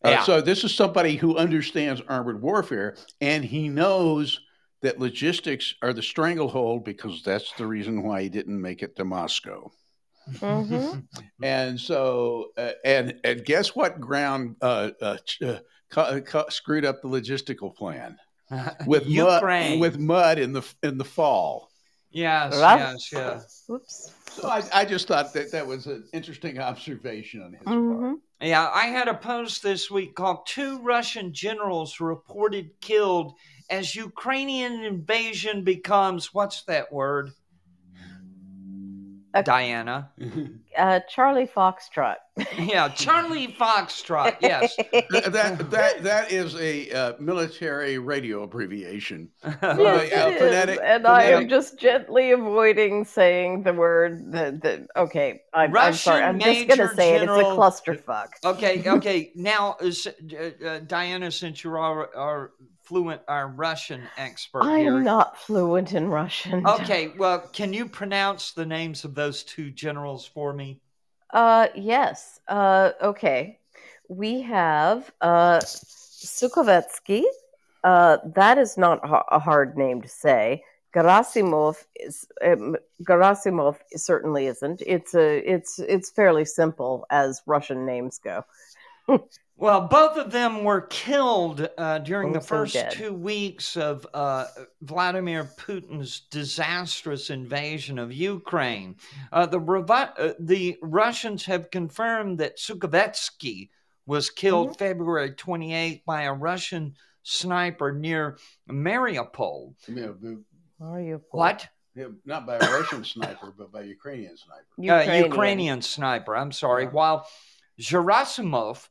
Uh, Yeah. so this is somebody who understands armored warfare, and he knows that logistics are the stranglehold because that's the reason why he didn't make it to Moscow. Mhm. *laughs* And so, uh, and and guess what ground uh, uh, uh, cu- cu- screwed up the logistical plan *laughs* with Ukraine. mud with mud in the in the fall. Yes, Rough. yes, yes. Whoops. So I, I just thought that that was an interesting observation on his part. Mhm. Yeah, I had a post this week called Two Russian Generals Reported Killed as Ukrainian Invasion Becomes What's that word? Uh, Dianna. *laughs* Uh, Charlie Foxtrot. *laughs* Yeah, Charlie Foxtrot. Yes. that that that is a uh, military radio abbreviation. *laughs* Yes, uh, it is. phonetic- and I am just gently avoiding saying the word. The, the okay, I'm, I'm sorry. I'm just going to say it. It's a General- clusterfuck. Okay, okay. Now, uh, uh, Dianna, since you are our fluent, our Russian expert I here. am not fluent in Russian. *laughs* Okay, well, can you pronounce the names of those two generals for me? Uh, yes. Uh, okay. We have uh, Sukhovetsky. Uh, that is not a hard name to say. Gerasimov is um, Gerasimov certainly isn't. It's a it's it's fairly simple as Russian names go. *laughs* Well, both of them were killed uh, during the Both are first dead. two weeks of uh, Vladimir Putin's disastrous invasion of Ukraine. Uh, the, Revi- uh, the Russians have confirmed that Sukhovetsky was killed Mm-hmm. February 28th by a Russian sniper near Mariupol. Yeah, the- What? yeah, not by a Russian *coughs* sniper, but by a Ukrainian sniper. Uh, Ukrainian sniper, I'm sorry. Yeah. While Gerasimov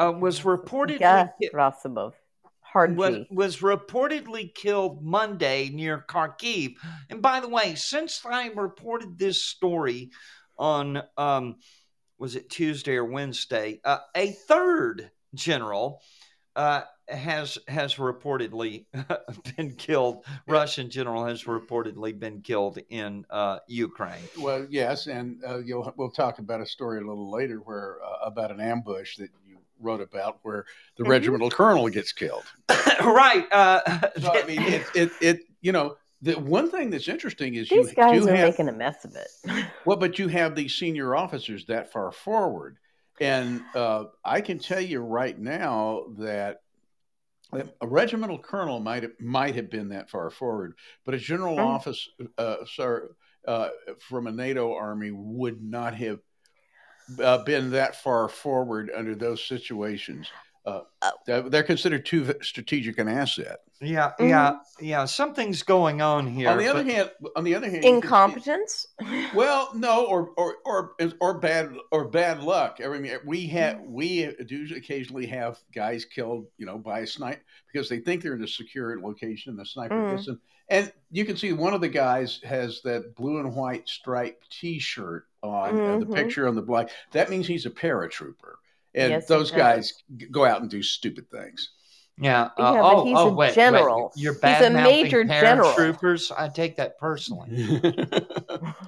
uh, was reportedly ki- Gerasimov. Hard was, G. was reportedly killed Monday near Kharkiv. And by the way, since I reported this story on um, was it Tuesday or Wednesday, uh, a third general uh, has has reportedly *laughs* been killed. Russian general has reportedly been killed in uh, Ukraine. Well, yes, and uh, you'll we'll talk about a story a little later where uh, about an ambush that you wrote about where the Mhm. regimental colonel gets killed. *coughs* right. Uh, So I mean, it it, it you know the one thing that's interesting is These you guys do are have making a mess of it. *laughs* well, but you have these senior officers that far forward, and uh, I can tell you right now that a regimental colonel might have, might have been that far forward, but a general Mm. office, uh, sir, uh, from a NATO army would not have uh, been that far forward under those situations. Uh, they're- they're considered too strategic an asset. Yeah, Mhm. yeah, yeah. Something's going on here. on the other but- hand, on the other hand, you can Incompetence? *laughs* Well, no, or or or or bad or bad luck. I mean, we have Mm-hmm. we do occasionally have guys killed, you know, by a sniper because they think they're in a secure location and the sniper Mhm. hits them. And you can see one of the guys has that blue and white striped T-shirt on, uh, the Mhm. picture on the black. That means he's a paratrooper, and Yes, those guys go out and do stupid things. Yeah. Yeah, uh, but oh, he's oh, a wait, general. Wait. You're He's bad a major general. paratroopers. I take that personally. *laughs*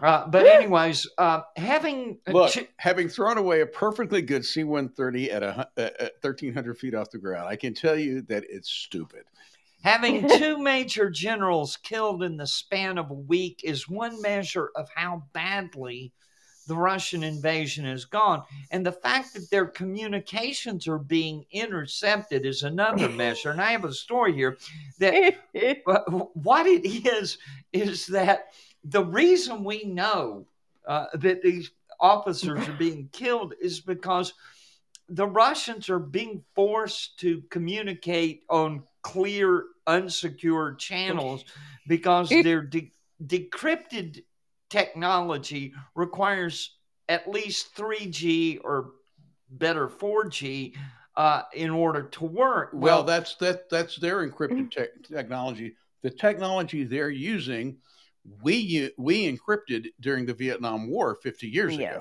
Uh, but anyways, uh, having Look, ch- having thrown away a perfectly good C-130 at, a, hu- at at 1,300 feet off the ground, I can tell you that it's stupid. having *laughs* two major generals killed in the span of a week is one measure of how badly the Russian invasion is gone. And the fact that their communications are being intercepted is another *laughs* measure. And I have a story here that *laughs* what it is is that the reason we know uh, that these officers are being killed is because the Russians are being forced to communicate on clear, unsecured channels *laughs* because their de- decrypted technology requires at least 3G or better 4G uh, in order to work. Well, that's that that's their encrypted tech technology. The technology they're using, we we encrypted during the Vietnam War 50 years ago.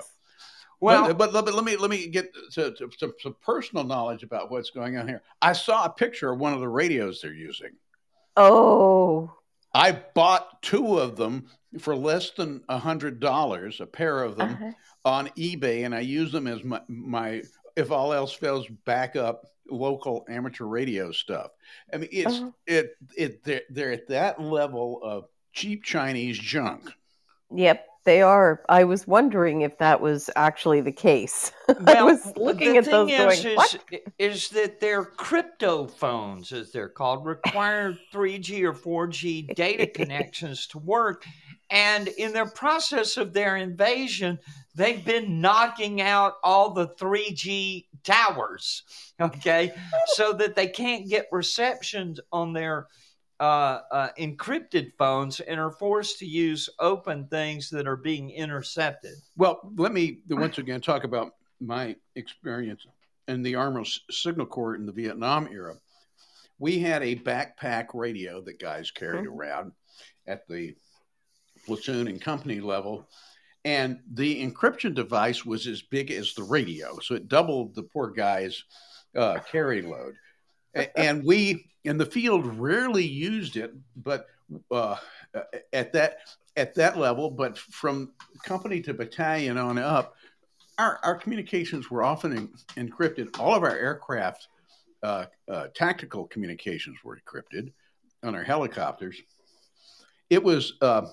well, but, but, but let me let me get to, to, to some personal knowledge about what's going on here. I saw a picture of one of the radios they're using. Oh, I bought two of them for less than a hundred dollars, a pair of them uh-huh. on eBay, and I use them as my, my if all else fails, backup local amateur radio stuff. I mean, it's Uh-huh. it it they're, they're at that level of cheap Chinese junk. Yep, they are. I was wondering if that was actually the case. *laughs* I was looking at those thing going, is, what? is, is that their crypto phones, as they're called, require 3G or 4G data *laughs* connections to work. And in their process of their invasion, they've been knocking out all the 3G towers, *laughs* okay, so that they can't get receptions on their uh, uh, encrypted phones and are forced to use open things that are being intercepted. Well, let me once again talk about my experience in the Army Signal Corps in the Vietnam era. We had a backpack radio that guys carried Mhm. around at the platoon and company level. And the encryption device was as big as the radio. So it doubled the poor guy's uh, carry load. And we in the field rarely used it, but uh, at that at that level, but from company to battalion on up, our, our communications were often en- encrypted. All of our aircraft uh, uh, tactical communications were encrypted on our helicopters. It was, uh,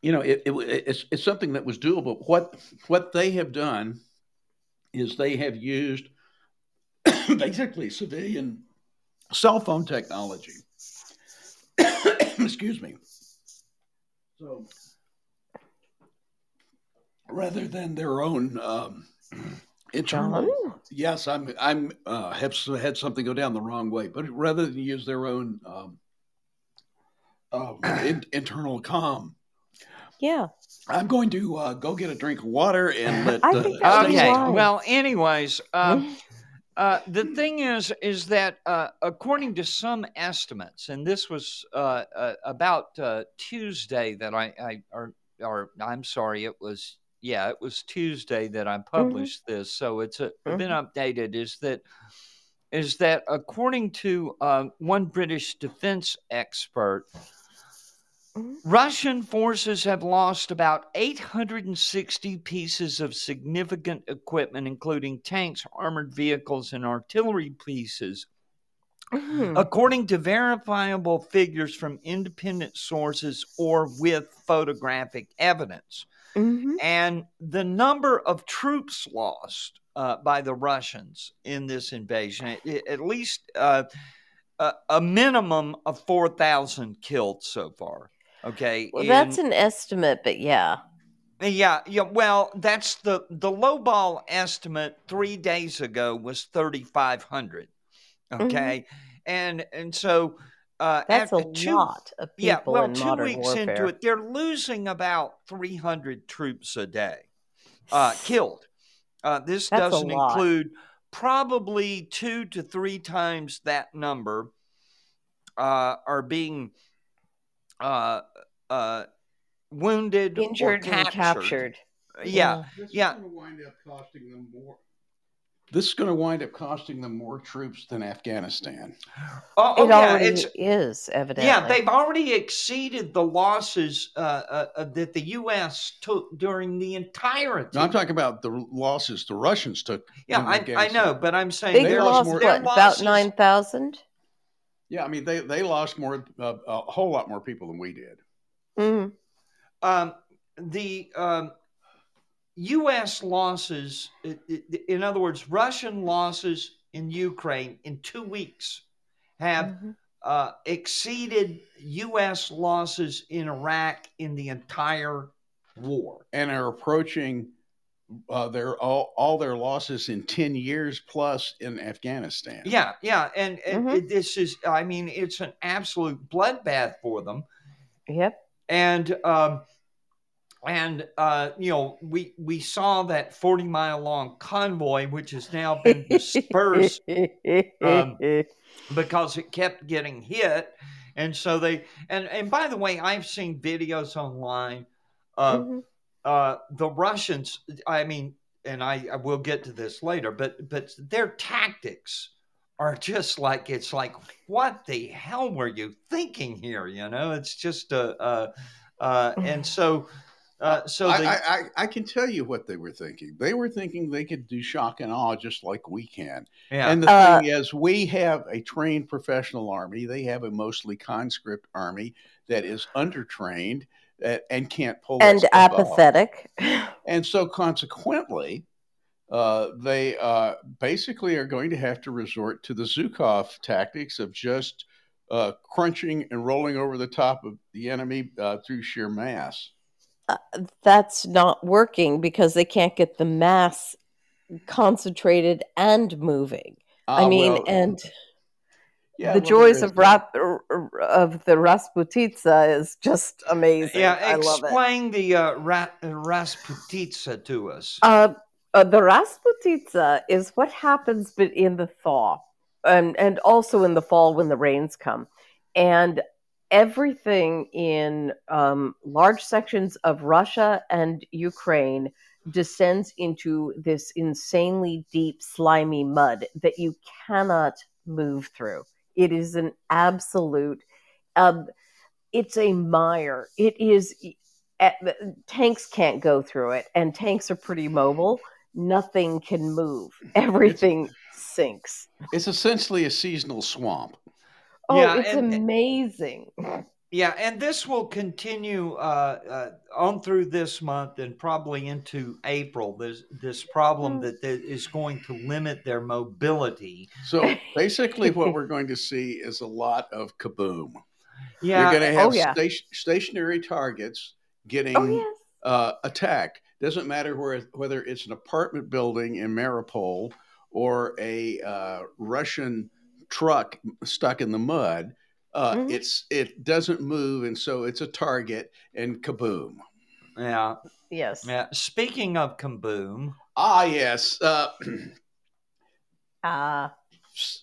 you know, it, it, it's, it's something that was doable. What what they have done is they have used *coughs* basically civilian cell phone technology. *coughs* Excuse me. So rather than their own um, *coughs* internal, John? yes, I'm I'm uh, have had something go down the wrong way, but rather than use their own um, uh, in, internal com, Yeah. I'm going to uh, go get a drink of water and *laughs* let. I uh, think that would be Stacy- Okay. Well, anyways, uh, uh, the thing is, is that uh, according to some estimates, and this was uh, uh, about uh, Tuesday that I, I or, or I'm sorry, it was yeah, it was Tuesday that I published this, so it's a, been updated. Is that is that according to uh, one British defense expert, Mhm. Russian forces have lost about 860 pieces of significant equipment, including tanks, armored vehicles, and artillery pieces, Mhm. according to verifiable figures from independent sources or with photographic evidence. Mhm. And the number of troops lost uh, by the Russians in this invasion, at, at least uh, a, a minimum of 4,000 killed so far. Okay. Well, in- that's an estimate, but yeah. yeah, yeah. Well, that's the the low ball estimate three days ago was thirty five hundred. Okay, and and so uh, Mm-hmm. That's a two, lot of people yeah. Well, in two modern weeks warfare. into it, they're losing about three hundred troops a day uh, *sighs* killed. Uh, this That's doesn't include probably two to three times that number uh, are being uh, uh, wounded, or Injured and captured. Yeah, This is Yeah. going to wind up costing them more. This is going to wind up costing them more troops than Afghanistan. Oh, oh, It yeah, already it's is, evidently. yeah. They've already exceeded the losses uh, uh, uh, that the U.S. took during the entirety. No, I'm talking about the losses the Russians took. yeah, I, I know, but I'm saying They They lost lost more- what, about 9,000? Yeah, I mean they they lost more, uh, a whole lot more people than we did. Mhm. um, the um, U.S. losses, i- i- in other words, Russian losses in Ukraine in two weeks have Mhm. uh, exceeded U.S. losses in Iraq in the entire war. and are approaching uh, their all, all their losses in 10 years plus in Afghanistan. Yeah, yeah, and, and Mhm. it- this is, I mean, it's an absolute bloodbath for them. Yep. and um, and uh, you know we we saw that 40 mile long convoy which has now been dispersed *laughs* um, because it kept getting hit and so they and and by the way i've seen videos online of Mhm. Uh, the russians i mean and I, I will get to this later but but their tactics are just like it's like what the hell were you thinking here you know it's just a uh, uh, and so uh, so I, the, I, I, I can tell you what they were thinking. They were thinking they could do shock and awe just like we can. yeah And the Uh, thing is, we have a trained professional army. They have a mostly conscript army that is undertrained and can't pull and stuff off. apathetic. And so, consequently, uh, they uh, basically are going to have to resort to the Zhukov tactics of just uh, crunching and rolling over the top of the enemy uh, through sheer mass. That's not working because they can't get the mass concentrated and moving. I Ah, mean, well, and yeah, the joys of rap of the Rasputitsa is just amazing. yeah I love it. explain the uh, ra- rasputitsa to us Uh, uh, the Rasputitsa is what happens but in the thaw, and and also in the fall when the rains come, and everything in um, large sections of Russia and Ukraine descends into this insanely deep, slimy mud that you cannot move through. It is an absolute. Um, it's a mire. It is. eh, Tanks can't go through it, and tanks are pretty mobile nothing can move. Everything sinks. It's essentially a seasonal swamp. Oh, Yeah, it's and- amazing. Yeah and this will continue uh, uh, on through this month and probably into april there's this problem Hmm. that that is going to limit their mobility So *laughs* basically, what we're going to see is a lot of kaboom. yeah You're going to have Oh, yeah. sta- stationary targets getting Oh yes. uh, attacked. Doesn't matter where, whether it's an apartment building in Mariupol or a uh, Russian truck stuck in the mud. Uh, Mhm. It's it doesn't move, and so it's a target, and kaboom. Yeah. Yes. Yeah. Speaking of Kaboom, Ah, yes. Uh, Ah,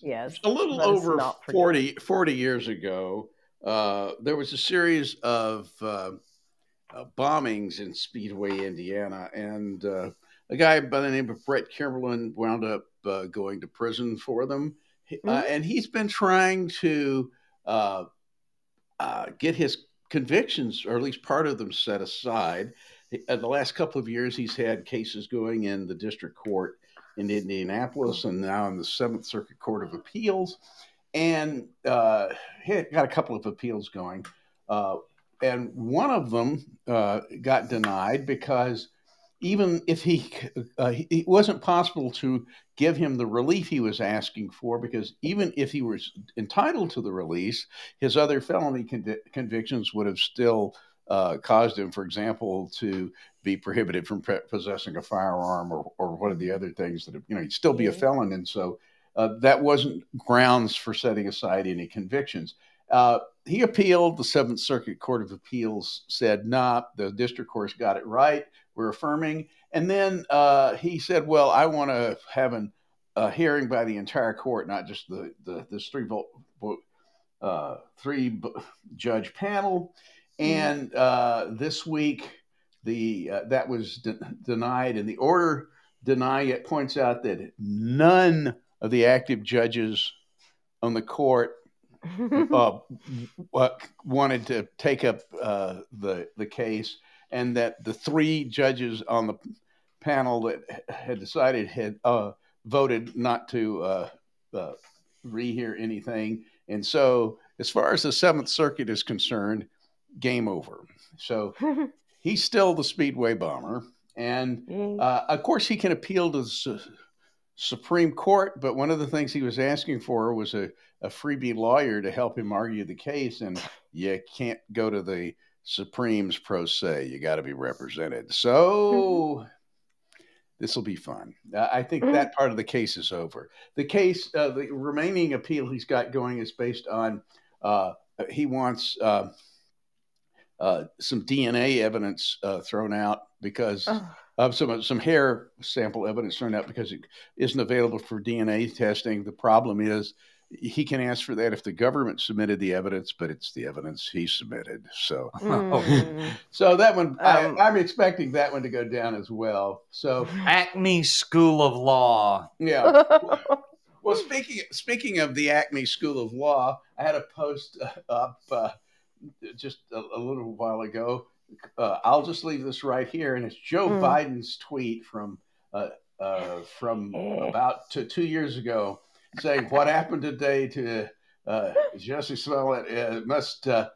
yes. a little Let over not 40, 40 years ago, uh, there was a series of uh, uh, bombings in Speedway, Indiana, and uh, a guy by the name of Brett Kimberlin wound up uh, going to prison for them. He- uh, Mhm. and he's been trying to uh, uh, get his convictions, or at least part of them, set aside. In the last couple of years, he's had cases going in the district court in Indianapolis and now in the Seventh Circuit Court of Appeals. And uh, he got a couple of appeals going. Uh, and one of them uh, got denied because even if he, uh, it wasn't possible to give him the relief he was asking for, because even if he was entitled to the release, his other felony con- convictions would have still uh, caused him, for example, to be prohibited from pre- possessing a firearm or, or one of the other things that, you know, he'd still be a felon. And so uh, that wasn't grounds for setting aside any convictions. Uh, he appealed. The Seventh Circuit Court of Appeals said, nah, the district court's got it right. We're affirming. And then uh, he said, well, I want to have an, a hearing by the entire court, not just the, the this three vote, vote uh, three b- judge panel. And uh, this week, the uh, that was de- denied, and the order denying it points out that none of the active judges on the court *laughs* uh, uh, wanted to take up uh, the the case, and that the three judges on the panel that had decided had uh, voted not to uh, uh, rehear anything, and so as far as the Seventh Circuit is concerned, game over. So *laughs* he's still the Speedway bomber, and uh, of course, he can appeal to the Su- Supreme Court, but one of the things he was asking for was a, a freebie lawyer to help him argue the case, and you can't go to the Supremes pro se. You got to be represented. So this will be fun. Uh, I think that part of the case is over. The case, uh, the remaining appeal he's got going is based on uh, he wants. Uh, uh, some DNA evidence uh, thrown out because Oh. of some some hair sample evidence thrown out because it isn't available for DNA testing. The problem is he can ask for that if the government submitted the evidence, but it's the evidence he submitted. So Mm. so that one Um, I, I'm expecting that one to go down as well. So Acme School of Law. yeah. *laughs* Well, speaking speaking of the Acme School of Law, I had a post uh, up uh, just a, a little while ago. Uh, I'll just leave this right here, and it's Joe Mm. Biden's tweet from uh, uh, from about two, two years ago, saying what happened today to uh, Jussie Smollett uh, must. Uh,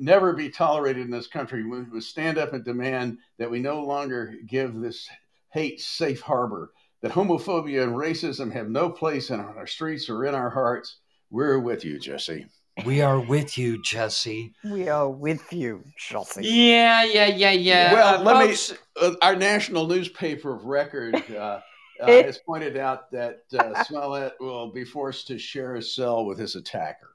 Never be tolerated in this country. We must stand up and demand that we no longer give this hate safe harbor that homophobia and racism have no place in our streets or in our hearts. We're with you, Jussie. We are with you, Jesse. we are with you, Chelsea. Yeah, yeah, yeah, yeah. Well, Uh, let me- Uh, our national newspaper of record uh, uh, has pointed out that uh, *laughs* Smollett will be forced to share a cell with his attacker.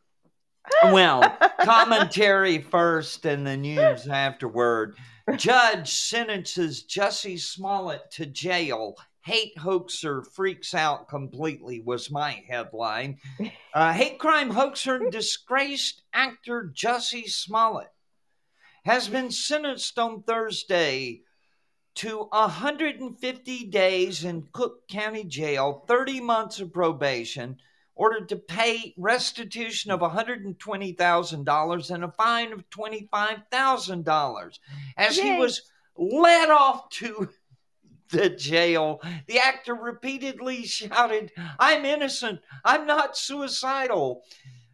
well, *laughs* commentary first and the news afterward. Judge sentences Jussie Smollett to jail. Hate hoaxer freaks out completely was my headline. *laughs* Uh, hate crime hoaxer and disgraced actor Jussie Smollett has been sentenced on Thursday to 150 days in Cook County Jail, 30 months of probation, ordered to pay restitution of $120,000 and a fine of $25,000. As he was led off to the jail, the actor repeatedly shouted, I'm innocent. I'm not suicidal.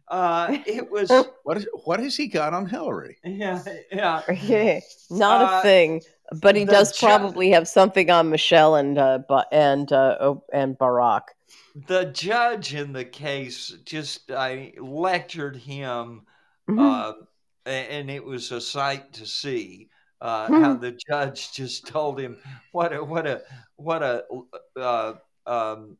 Uh, it *laughs* was, What is what has he got on Hillary? yeah, yeah. Yeah, *laughs* Not Uh, a thing. But he the does ju- probably have something on Michelle and uh, and uh, and Barack. The judge in the case just I lectured him Mhm. uh, and it was a sight to see uh, Hmm. how the judge just told him what a what a what a uh, um,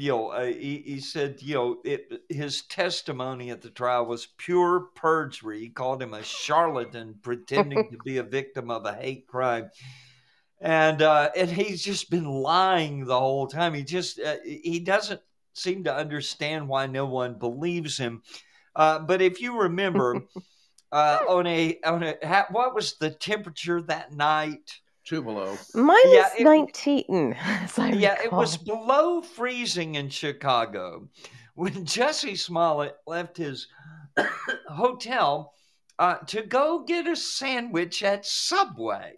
you know, uh, he, he said, you know, it, his testimony at the trial was pure perjury. He called him a charlatan *laughs* pretending to be a victim of a hate crime. And uh, and he's just been lying the whole time. He just uh, he doesn't seem to understand why no one believes him. Uh, but if you remember, *laughs* uh, on a on a what was the temperature that night? Two below. Minus Yeah, it- 19. *laughs* as I Yeah, it was below freezing in Chicago when *laughs* Jussie Smollett left his *coughs* hotel uh, to go get a sandwich at Subway.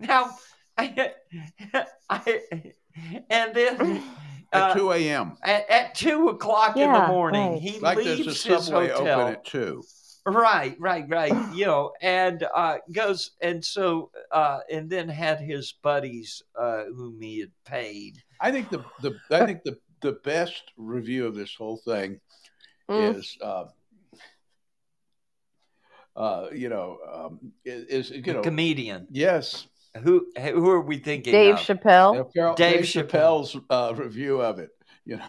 Now, *laughs* I, I and then At uh, 2 a.m. at, at two o'clock in the morning, right. he Like there's a leaves his subway hotel. open at 2. Right, right, right. *sighs* You know, and uh, goes and so uh, and then had his buddies uh, whom he had paid. I think the, the I think the, the best review of this whole thing Mm. is uh, uh, you know um, is, is you know comedian. yes Who who are we thinking? Dave of? Chappelle. Dave Dave Chappelle's uh, review of it. You know,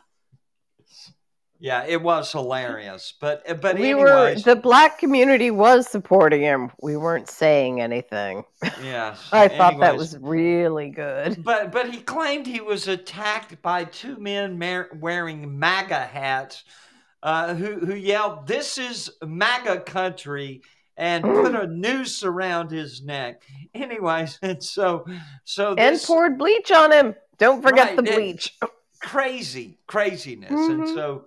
Yeah, it was hilarious. But but we were the black community was supporting him. We weren't saying anything. yeah. *laughs* I thought that was really good. But but he claimed he was attacked by two men mar- wearing MAGA hats, uh, who who yelled, "This is MAGA country." And *gasps* put a noose around his neck. Anyways, *laughs* and so so And poured bleach on him. Don't forget Right, the bleach. crazy craziness and Mhm. so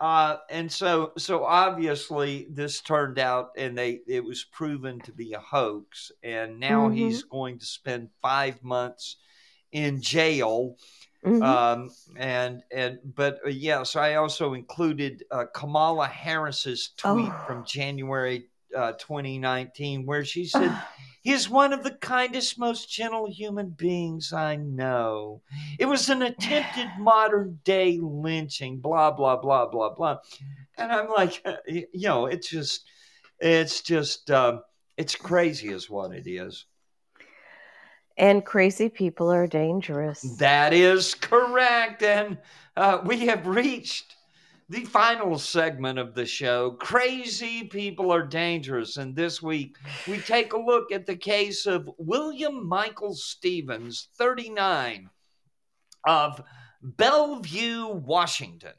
uh and so so obviously this turned out and they it was proven to be a hoax and now Mhm. he's going to spend five months in jail Mhm. um and and but uh, yes i also included uh, kamala harris's tweet Oh. from january uh, 2019 where she said He's one of the kindest, most gentle human beings I know. It was an attempted *sighs* modern day lynching, blah, blah, blah, blah, blah. And I'm like, you know, it's just, it's just, um, it's crazy, is what it is. and crazy people are dangerous. That is correct. And uh, we have reached the final segment of the show. Crazy people are dangerous. And this week, we take a look at the case of William Michael Stevens, 39, of Bellevue, Washington.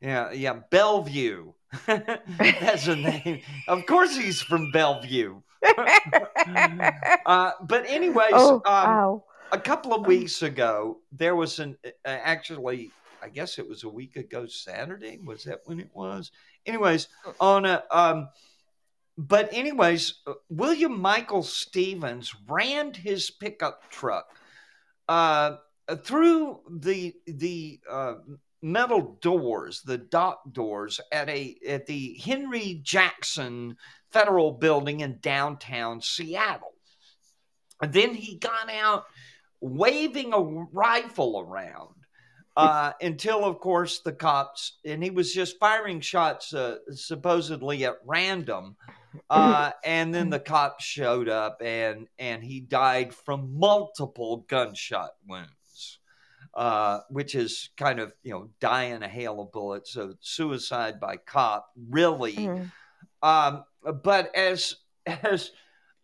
Yeah, yeah, Bellevue. *laughs* That's a name. Of course, he's from Bellevue. *laughs* Uh, but, anyways, oh, um, a couple of weeks ago, there was an uh, actually, I guess it was a week ago Saturday. Was that when it was? Anyways, on a um, but anyways, uh, William Michael Stevens rammed his pickup truck uh, through the the uh, metal doors, the dock doors at a at the Henry Jackson Federal Building in downtown Seattle. And then he got out waving a rifle around uh, until, of course, the cops, and he was just firing shots uh, supposedly at random. Uh, *laughs* and then the cops showed up and, and he died from multiple gunshot wounds. Uh, which is kind of you know dying a hail of bullets, so suicide by cop really Mhm. um, but as *laughs* as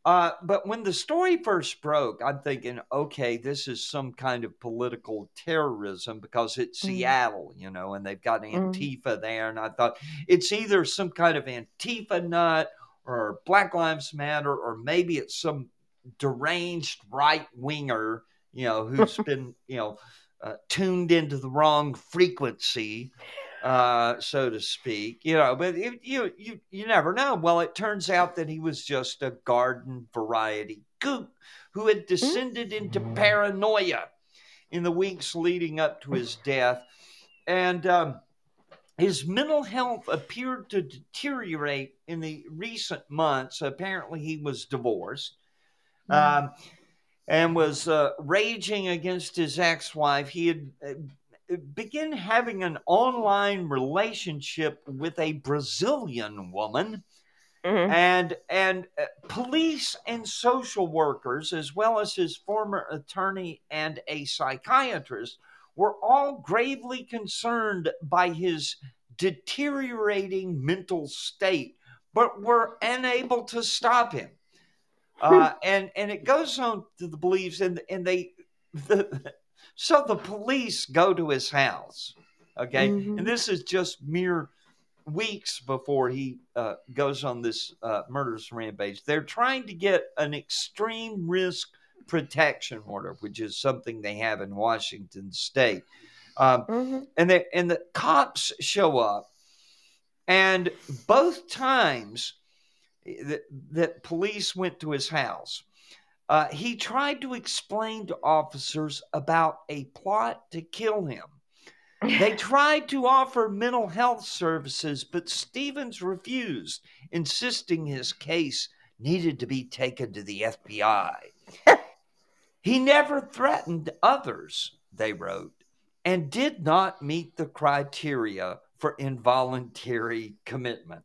uh, but when the story first broke, I'm thinking, okay, this is some kind of political terrorism because it's Mhm. Seattle, you know, and they've got Mhm. Antifa there, and I thought it's either some kind of Antifa nut or Black Lives Matter, or maybe it's some deranged right winger, you know, who's *laughs* been, you know, uh, tuned into the wrong frequency uh, so to speak. You know, but it, you you you never know. Well, it turns out that he was just a garden variety goop who had descended into paranoia in the weeks leading up to his death, and. Um, his mental health appeared to deteriorate in the recent months. Apparently, he was divorced um, and was uh, raging against his ex wife. He had began having an online relationship with a Brazilian woman, Mhm. and and uh, police and social workers, as well as his former attorney and a psychiatrist, were all gravely concerned by his deteriorating mental state, but were unable to stop him. *laughs* Uh, and and it goes on to the beliefs, and and they *laughs* the, so the police go to his house, okay, Mhm. and this is just mere weeks before he uh, goes on this uh, murderous rampage. They're trying to get an extreme risk protection order, which is something they have in Washington State. Um, Mhm. and they and the cops show up, and both times that, that police went to his house, uh, he tried to explain to officers about a plot to kill him. They *laughs* tried to offer mental health services, but Stevens refused, insisting his case needed to be taken to the FBI. *laughs* he never threatened others, they wrote, and did not meet the criteria for involuntary commitment.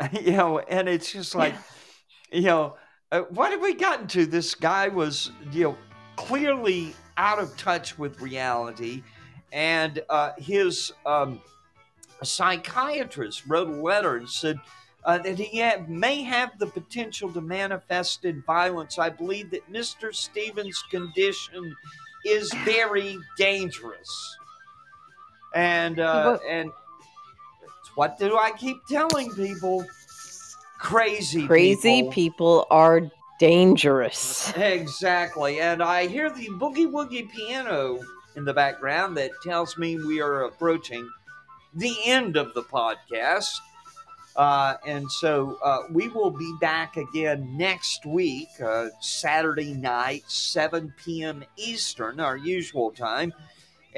*laughs* you know, and it's just like, you know, uh, what have we gotten to? This guy was, you know, clearly out of touch with reality and uh, his um, psychiatrist wrote a letter and said uh, that he had, may have the potential to manifest in violence. I believe that Mr. Stevens' condition is very dangerous. And uh, and what do I keep telling people? Crazy, Crazy people. people are dangerous. Exactly. And I hear the boogie woogie piano in the background that tells me we are approaching the end of the podcast. Uh, and so uh, we will be back again next week, uh, Saturday night, 7 p.m. Eastern, our usual time.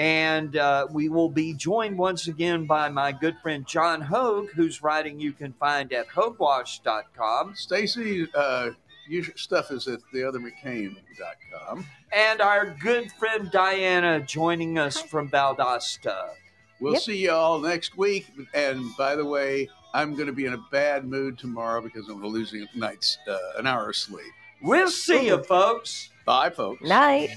And uh, we will be joined once again by my good friend John Hoge, whose writing you can find at hogewash.com. Stacy, uh, your stuff is at theothermccain.com. and our good friend Dianna joining us from Valdosta. We'll Yep. see you all next week. And by the way, I'm going to be in a bad mood tomorrow because I'm losing a night's uh, an hour of sleep. We'll see you, folks. Bye, folks. Night.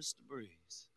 Mr. Breeze.